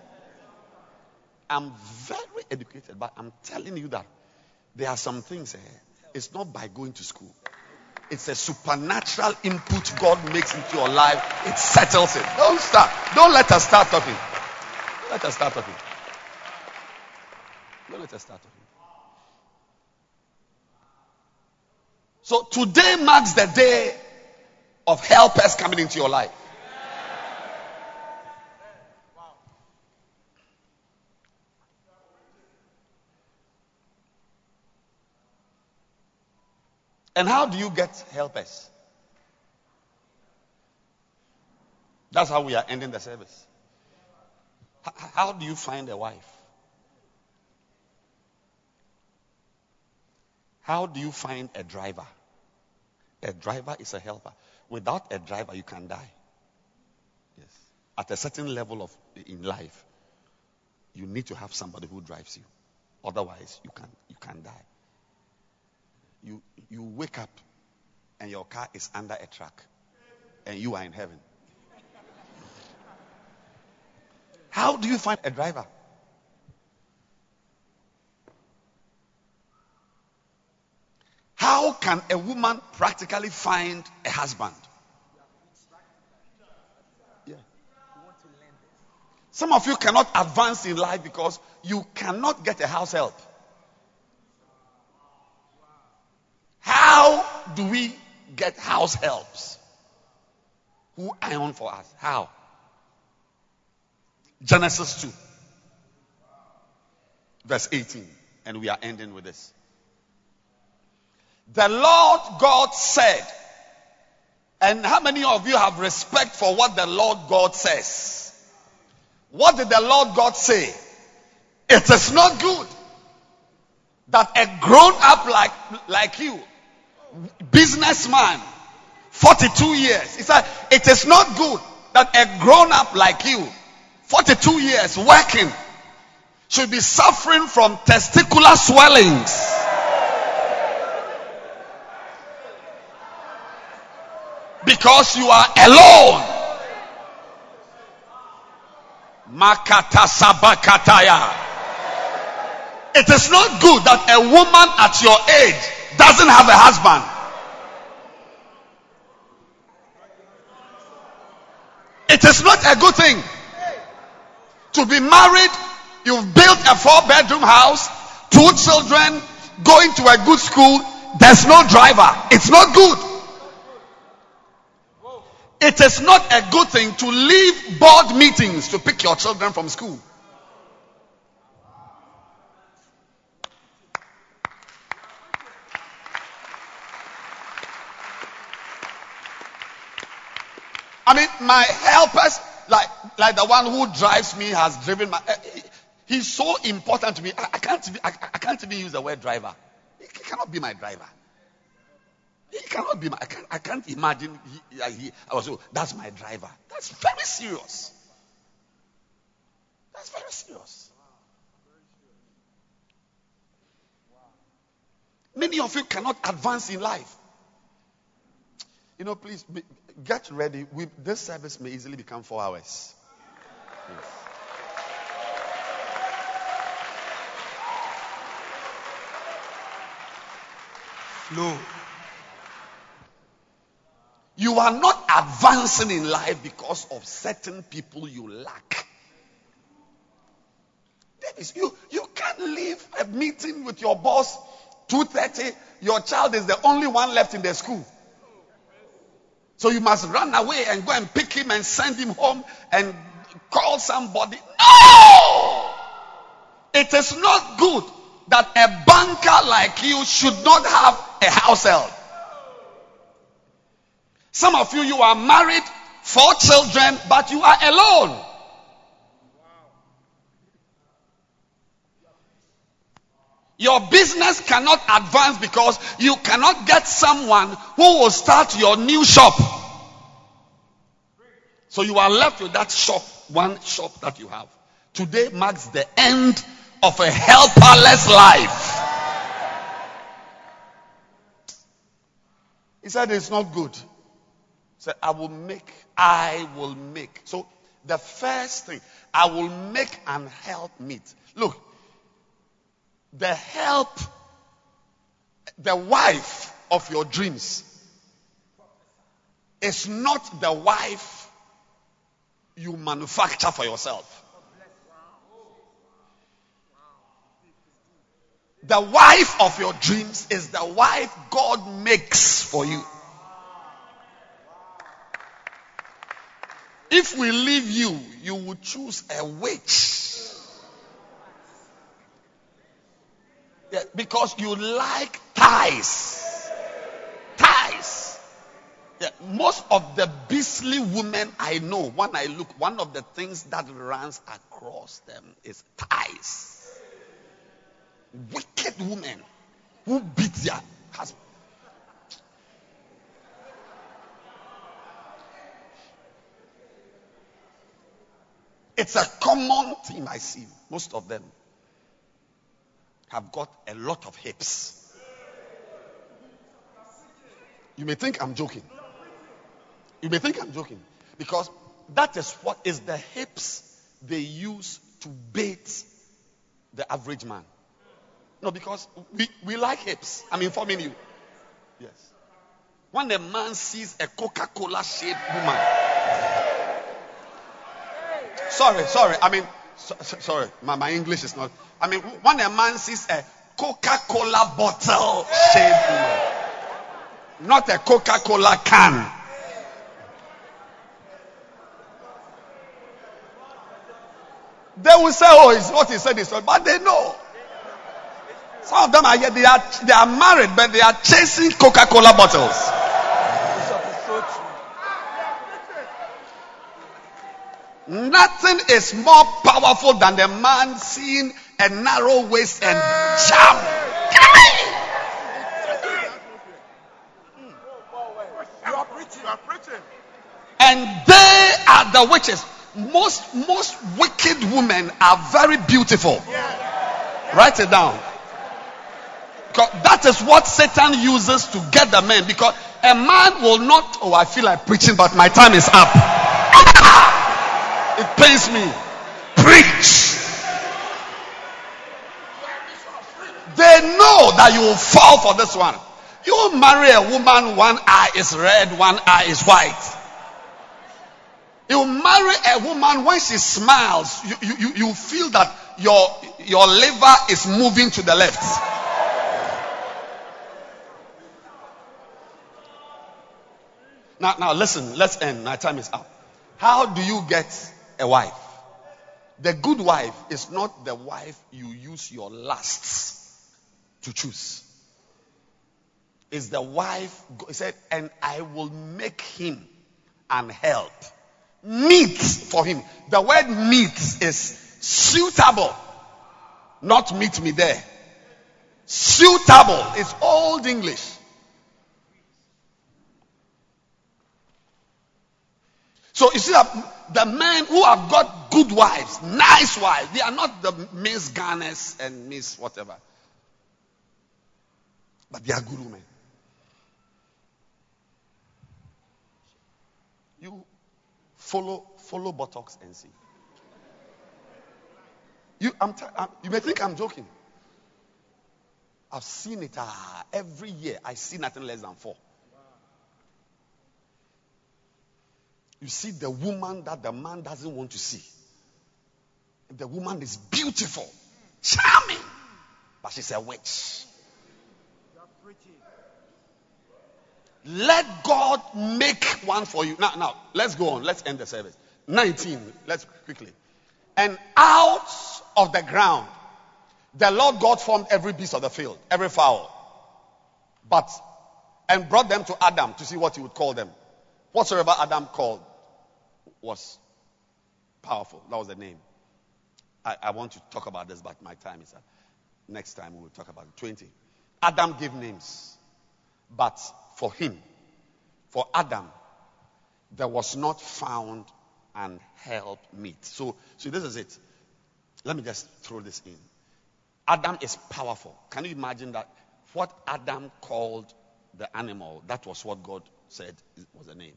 I'm very educated, but I'm telling you that there are some things. Eh, it's not by going to school. It's a supernatural input God makes into your life. It settles it. Don't start. Don't let us start talking. Don't let us start talking. Don't let us start talking. So today marks the day of helpers coming into your life. And how do you get helpers? That's how we are ending the service. How do you find a wife? How do you find a driver? A driver is a helper. Without a driver, you can die. Yes. At a certain level of in life, you need to have somebody who drives you. Otherwise, you can you can die. You you wake up and your car is under a truck and you are in heaven. How do you find a driver? How can a woman practically find a husband? Yeah. Some of you cannot advance in life because you cannot get a house help. How do we get house helps? Who iron for us? How? Genesis 2, verse 18. And we are ending with this. The Lord God said, and how many of you have respect for what the Lord God says? What did the Lord God say? It is not good that a grown up like, like you, businessman, 42 years, he said, it is not good that a grown up like you, 42 years working, should be suffering from testicular swellings. Because you are alone. Makata sabakataya. It is not good that a woman at your age doesn't have a husband. It is not a good thing to be married. You've built a four bedroom house, two children, going to a good school. There's no driver. It's not good. It is not a good thing to leave board meetings to pick your children from school. I mean, my helpers, like like the one who drives me, has driven my. Uh, he's so important to me. I, I can't. I, I, can't even use the word driver. He, cannot be my driver. He cannot be my. I can't. I can't imagine. He, he, I was. Oh, that's my driver. That's very serious. That's very serious. Many of you cannot advance in life. You know, please get ready. We, this service may easily become four hours. Yes. You are not advancing in life because of certain people you lack. You, you can't leave a meeting with your boss 2.30. Your child is the only one left in the school. So you must run away and go and pick him and send him home and call somebody. No! It is not good that a banker like you should not have a house. Some of you, you are married, four children, but you are alone. Your business cannot advance because you cannot get someone who will start your new shop. So you are left with that shop, one shop that you have. Today marks the end of a helperless life. He said it's not good. He said, I will make, I will make. So the first thing, I will make and help meet. Look, the help, the wife of your dreams is not the wife you manufacture for yourself. The wife of your dreams is the wife God makes for you. If we leave you, you will choose a witch Yeah, because you like ties. Ties. Yeah, most of the beastly women I know, when I look, one of the things that runs across them is ties. Wicked women who beat their husband. It's a common theme I see, most of them have got a lot of hips. You may think I'm joking. You may think I'm joking because that is what is the hips they use to bait the average man. No, because we, we like hips. I'm informing you. Yes. When a man sees a Coca Cola shaped woman. Sorry, sorry. I mean, so, so, sorry, my, my English is not. I mean, when a man sees a Coca Cola bottle shaped not a Coca Cola can. They will say, "Oh, it's what he said is right," but they know. Some of them are here, they are they are married, but they are chasing Coca Cola bottles. Nothing is more powerful than the man seeing a narrow waist and jump. And they are the witches. most most wicked women are very beautiful. Write it down. Because that is what Satan uses to get the men. Because a man will not. Oh, I feel like preaching, but my time is up. It pains me. Preach. They know that you will fall for this one. You marry a woman, one eye is red, one eye is white. You marry a woman when she smiles, you, you, you feel that your, your liver is moving to the left. Now, now listen, let's end. My time is up. How do you get a wife? The good wife is not the wife you use your lusts to choose. Is the wife, he said, and I will make him an help meet for him. The word meet is suitable, not meet me there. Suitable is old English. So you see that the men who have got good wives, nice wives, they are not the Miss Ghanas and Miss whatever. But they are good women. You Follow, follow Botox and see. You, I'm t- I'm, you may think I'm joking. I've seen it uh, every year. I see nothing less than four. You see the woman that the man doesn't want to see. The woman is beautiful, charming, but she's a witch. Let God make one for you. Now, now, let's go on. Let's end the service. 19. Let's quickly. And out of the ground, the Lord God formed every beast of the field, every fowl. But, and brought them to Adam to see what he would call them. Whatsoever Adam called was powerful. That was the name. I, I want to talk about this, but my time is up. Next time we will talk about it. 20. Adam gave names. But for him, for Adam, there was not found an help meet. So, so this is it. Let me just throw this in. Adam is powerful. Can you imagine that? What Adam called the animal, that was what God said was the name.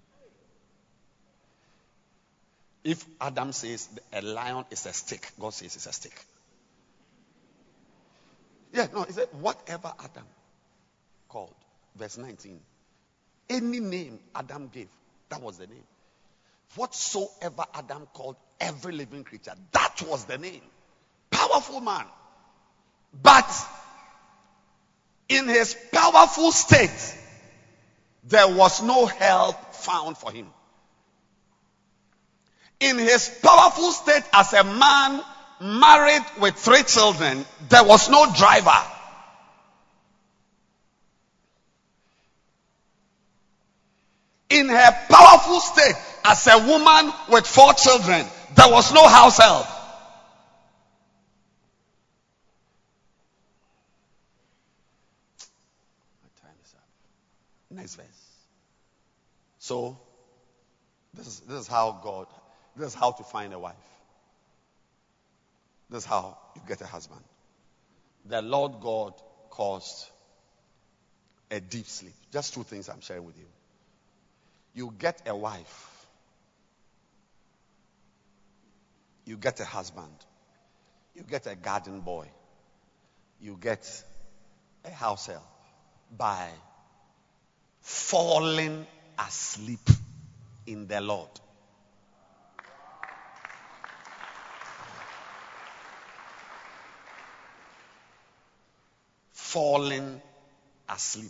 If Adam says a lion is a stick, God says it's a stick. Yeah, no, he said whatever Adam called. Verse 19. Any name Adam gave, that was the name. Whatsoever Adam called every living creature, that was the name. Powerful man. But in his powerful state, there was no help found for him. In his powerful state as a man married with three children, there was no driver. in her powerful state as a woman with four children, there was no house help. Next verse. So, this is, this is how God, this is how to find a wife. This is how you get a husband. The Lord God caused a deep sleep. Just two things I'm sharing with you you get a wife, you get a husband, you get a garden boy, you get a house help by falling asleep in the Lord. Falling asleep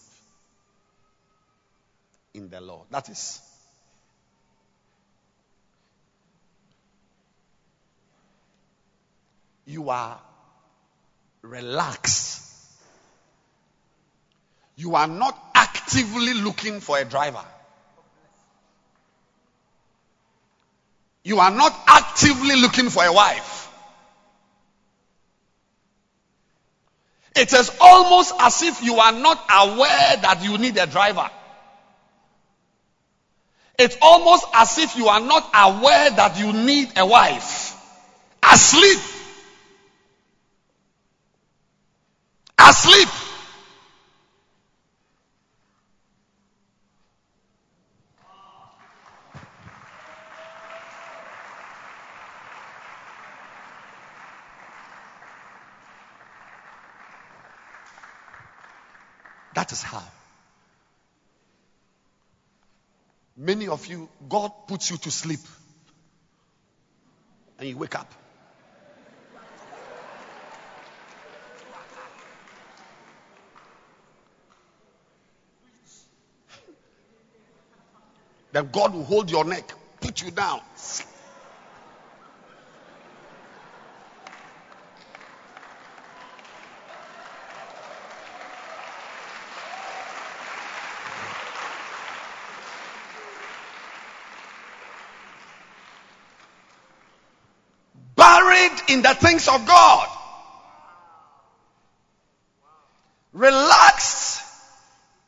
in the Lord. That is. You are relaxed. You are not actively looking for a driver. You are not actively looking for a wife. It is almost as if you are not aware that you need a driver. It's almost as if you are not aware that you need a wife. Asleep. Asleep. That is how. Many of you, God puts you to sleep. And you wake up. Then God will hold your neck, put you down. In the things of God. Relaxed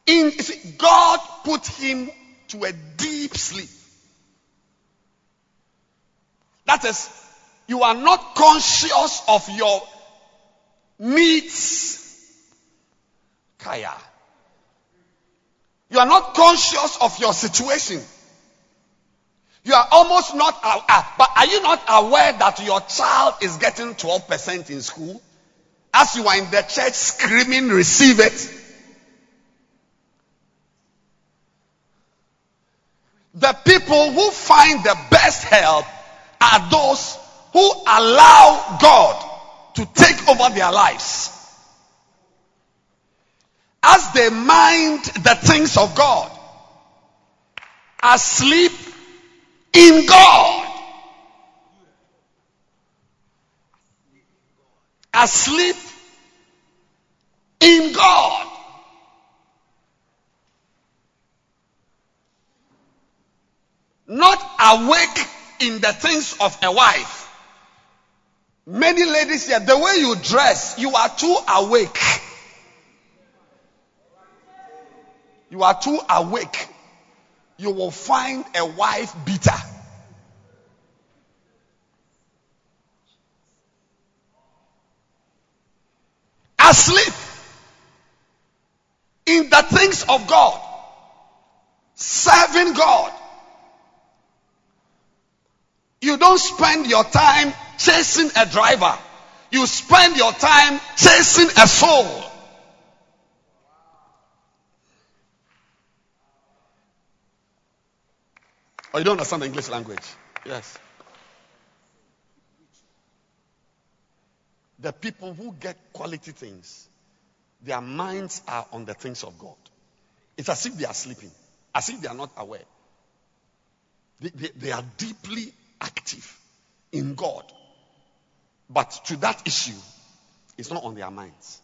in God put him to a deep sleep. That is, you are not conscious of your needs. Kaya. You are not conscious of your situation. You are almost not, uh, but are you not aware that your child is getting 12% in school? As you are in the church screaming, receive it. The people who find the best help are those who allow God to take over their lives. As they mind the things of God, asleep in God, asleep in God. not awake in the things of a wife. Many ladies here, the way you dress, you are too awake. You are too awake. You will find a wife beater. Asleep in the things of God, serving God. You don't spend your time chasing a driver. You spend your time chasing a soul. Oh, you don't understand the English language? Yes. The people who get quality things, their minds are on the things of God. It's as if they are sleeping, as if they are not aware. They, they, they are deeply active in God. But to that issue, it's not on their minds.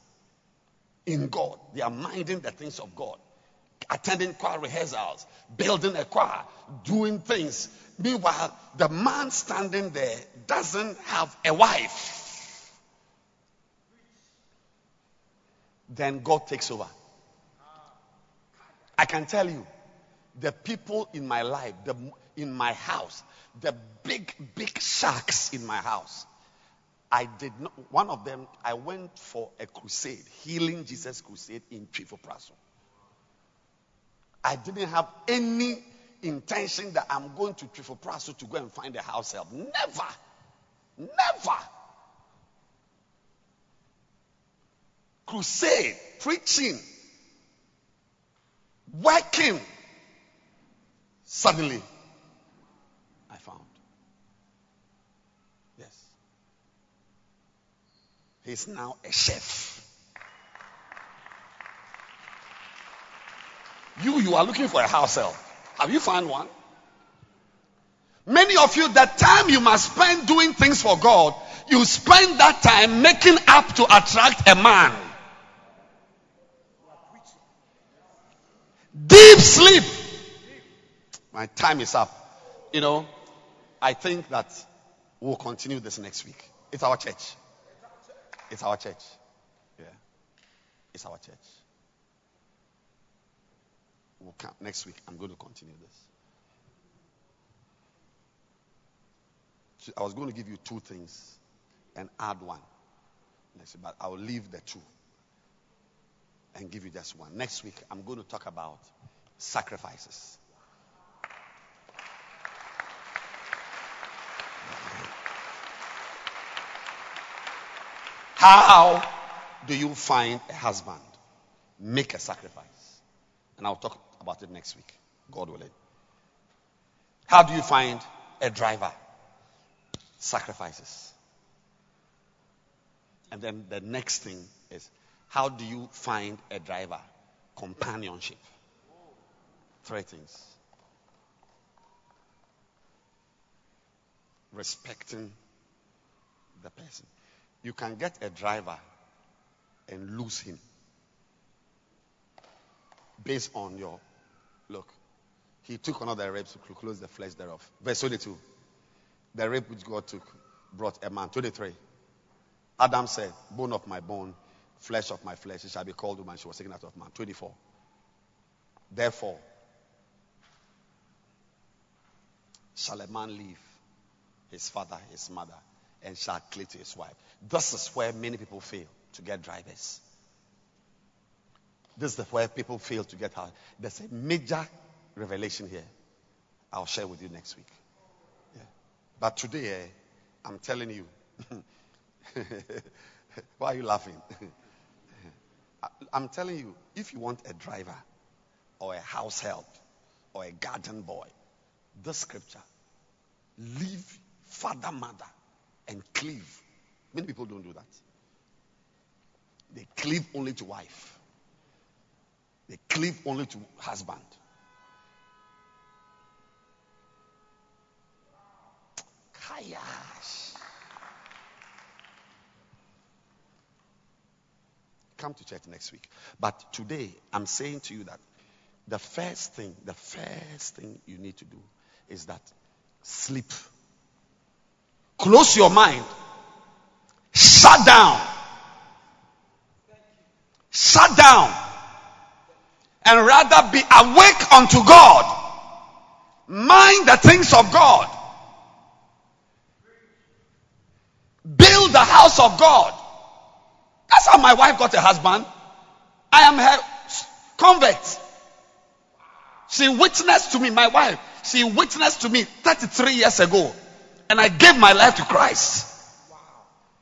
In God, they are minding the things of God, attending choir rehearsals, building a choir, doing things. Meanwhile, the man standing there doesn't have a wife. Then God takes over. I can tell you, the people in my life, the, in my house, the big, big sharks in my house. I did not, one of them, I went for a crusade, Healing Jesus Crusade in Praso. I didn't have any intention that I'm going to Praso to go and find a house help. Never. Never. Crusade, preaching, working. Suddenly, I found. Yes. He's now a chef. You, you are looking for a house help. Have you found one? Many of you, the time you must spend doing things for God, you spend that time making up to attract a man. Deep sleep. My time is up. You know, I think that we'll continue this next week. It's our church. It's our church. Yeah. It's our church. We'll come next week. I'm going to continue this. So I was going to give you two things and add one. Next, but I'll leave the two and give you just one. Next week, I'm going to talk about sacrifices. How do you find a husband? Make a sacrifice. And I'll talk about it next week, God willing. How do you find a driver? Sacrifices. And then the next thing is how do you find a driver? Companionship. Three things. Respecting the person. You can get a driver and lose him based on your look. He took another rape to close the flesh thereof. Verse 22. The rape which God took brought a man. 23. Adam said, Bone of my bone, flesh of my flesh, it shall be called woman. She was taken out of man. 24. Therefore, shall a man leave his father, his mother, and shall cleave to his wife. This is where many people fail to get drivers. This is where people fail to get out. There's a major revelation here. I'll share with you next week. Yeah. But today, eh, I'm telling you. Why are you laughing? I'm telling you, if you want a driver or a house help or a garden boy, this scripture, leave father, mother, and cleave. Many people don't do that. They cleave only to wife. They cleave only to husband. Kayash. Come to church next week. But today, I'm saying to you that the first thing, the first thing you need to do is that sleep. Close your mind. Shut down. Shut down. And rather be awake unto God. Mind the things of God. Build the house of God. That's how my wife got a husband. I am her convert. She witnessed to me, my wife, she witnessed to me 33 years ago. And I gave my life to Christ.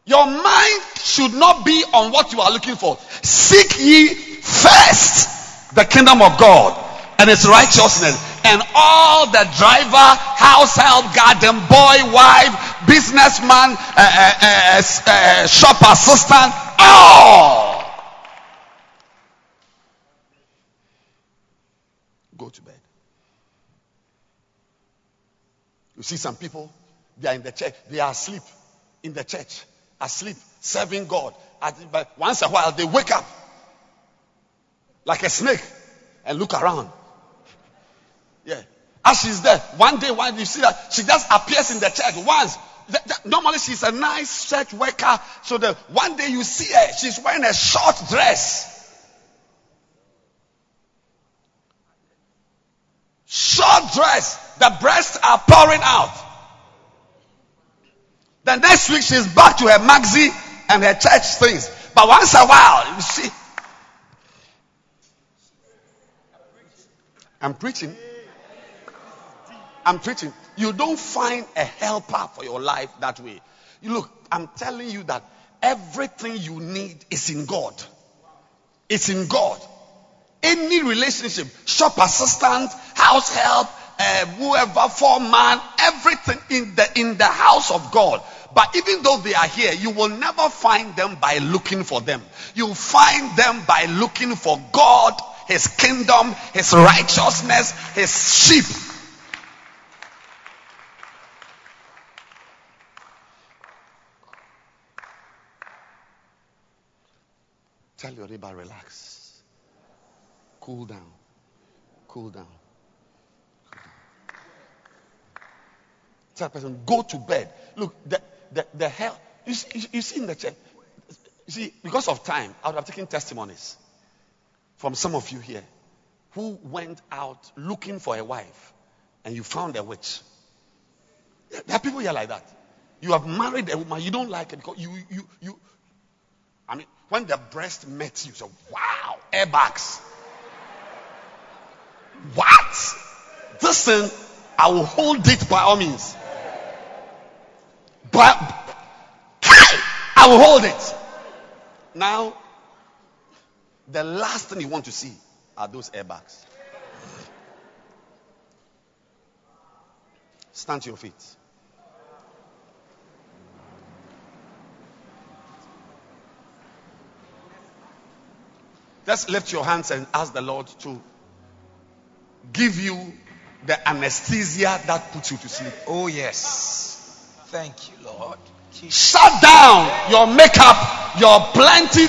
Your mind should not be on what you are looking for. Seek ye first the kingdom of God and its righteousness. And all the driver, house help, garden boy, wife, businessman, uh, uh, uh, shop assistant, all. Go to bed. You see some people, they are in the church, they are asleep in the church, asleep, serving God. But once a while, they wake up like a snake and look around. Yeah. As she's there, one day, one you see that she just appears in the church once. Normally she's a nice church worker. So the one day you see her, she's wearing a short dress. Short dress. The breasts are pouring out. The next week she's back to her maxi and her church things. But once a while, you see. I'm preaching. I'm preaching. You don't find a helper for your life that way. You look, I'm telling you that everything you need is in God. It's in God. Any relationship, shop assistant, house help, uh, whoever, foreman, everything in the in the house of God. But even though they are here, you will never find them by looking for them. You find them by looking for God, His kingdom, His righteousness, His sheep. Tell your neighbor, relax. Cool down. Cool down. Tell person, go to bed. Look, the, the, the hell. You see, you see in the church. You see, because of time, I would have taken testimonies from some of you here who went out looking for a wife and you found a witch. There are people here like that. You have married a woman, you don't like it because you, you, you. I mean, when the breast met you, you so wow, airbags. What? This thing, I will hold it by all means. But I will hold it. Now, the last thing you want to see are those airbags. Stand to your feet. Just lift your hands and ask the Lord to give you the anesthesia that puts you to sleep. Oh, yes. Thank you, Lord. Shut down your makeup, your plenty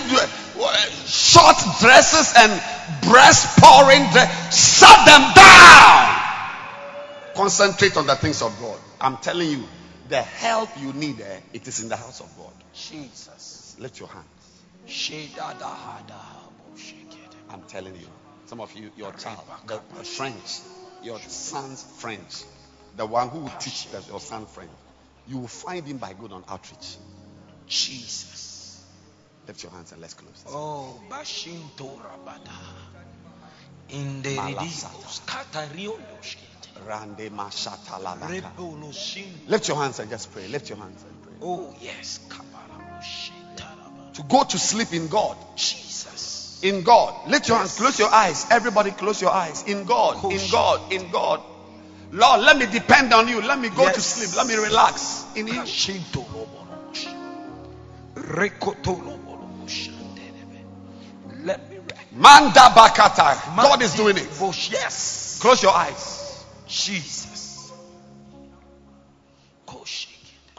short dresses and breast pouring. Shut them down. Concentrate on the things of God. I'm telling you, the help you need, eh, it is in the house of God. Jesus. Lift your hands. I'm telling you. Some of you, your child, the, the French, your son's French, the one who will teach your son French, you will find him by good on outreach. Jesus. Lift your hands and let's close. This. Oh, Bashinto Rabada. In the Lift your hands and just pray. Lift your hands and pray. Oh, yes. To go to sleep in God. Jesus. In God. Lift your hands. Close your eyes. Everybody close your eyes. In God. In God. In God. Lord, let me depend on you. Let me go yes. to sleep. Let me relax in you. Let me Manda bakata. God is doing it. Yes. Close your eyes. Jesus.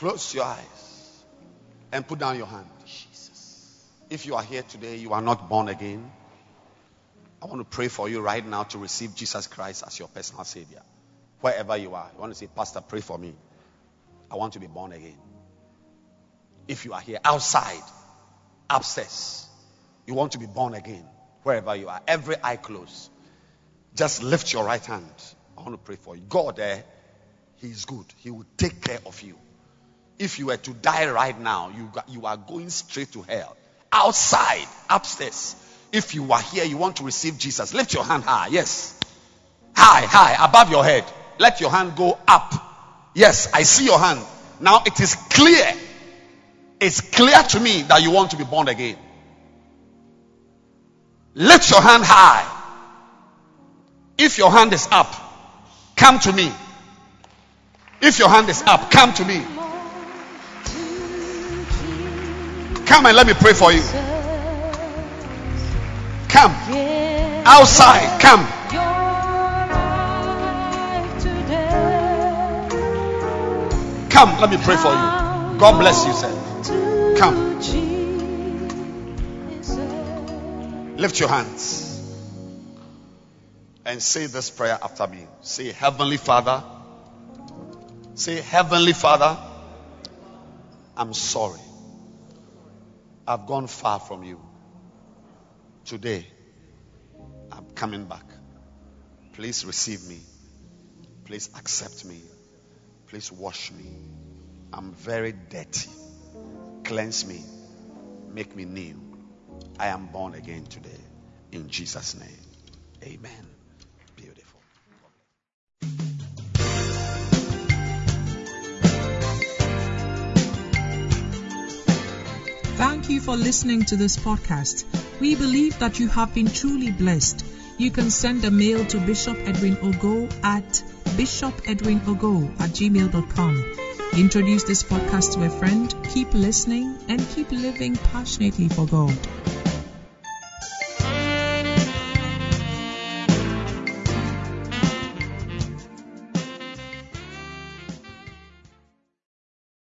Close your eyes and put down your hand. Jesus. If you are here today, you are not born again. I want to pray for you right now to receive Jesus Christ as your personal Savior. Wherever you are, you want to say, Pastor, pray for me. I want to be born again. If you are here outside, upstairs, you want to be born again, wherever you are, every eye closed, just lift your right hand. I want to pray for you. God, eh, He is good. He will take care of you. If you were to die right now, you, you are going straight to hell. Outside, upstairs, if you are here, you want to receive Jesus, lift your hand high. Yes. High, high, above your head. Let your hand go up. Yes, I see your hand. Now it is clear. It's clear to me that you want to be born again. Lift your hand high. If your hand is up, come to me. If your hand is up, come to me. Come and let me pray for you. Come. Outside, come. Come, let me pray for you. God bless you, sir. Come. Lift your hands and say this prayer after me. Say, Heavenly Father. Say, Heavenly Father, I'm sorry. I've gone far from you. Today, I'm coming back. Please receive me. Please accept me. Please wash me. I'm very dirty. Cleanse me. Make me new. I am born again today. In Jesus' name. Amen. Beautiful. Thank you for listening to this podcast. We believe that you have been truly blessed. You can send a mail to Bishop Edwin Ogo at bishopedwinogo at gmail.com. Introduce this podcast to a friend, keep listening, and keep living passionately for God.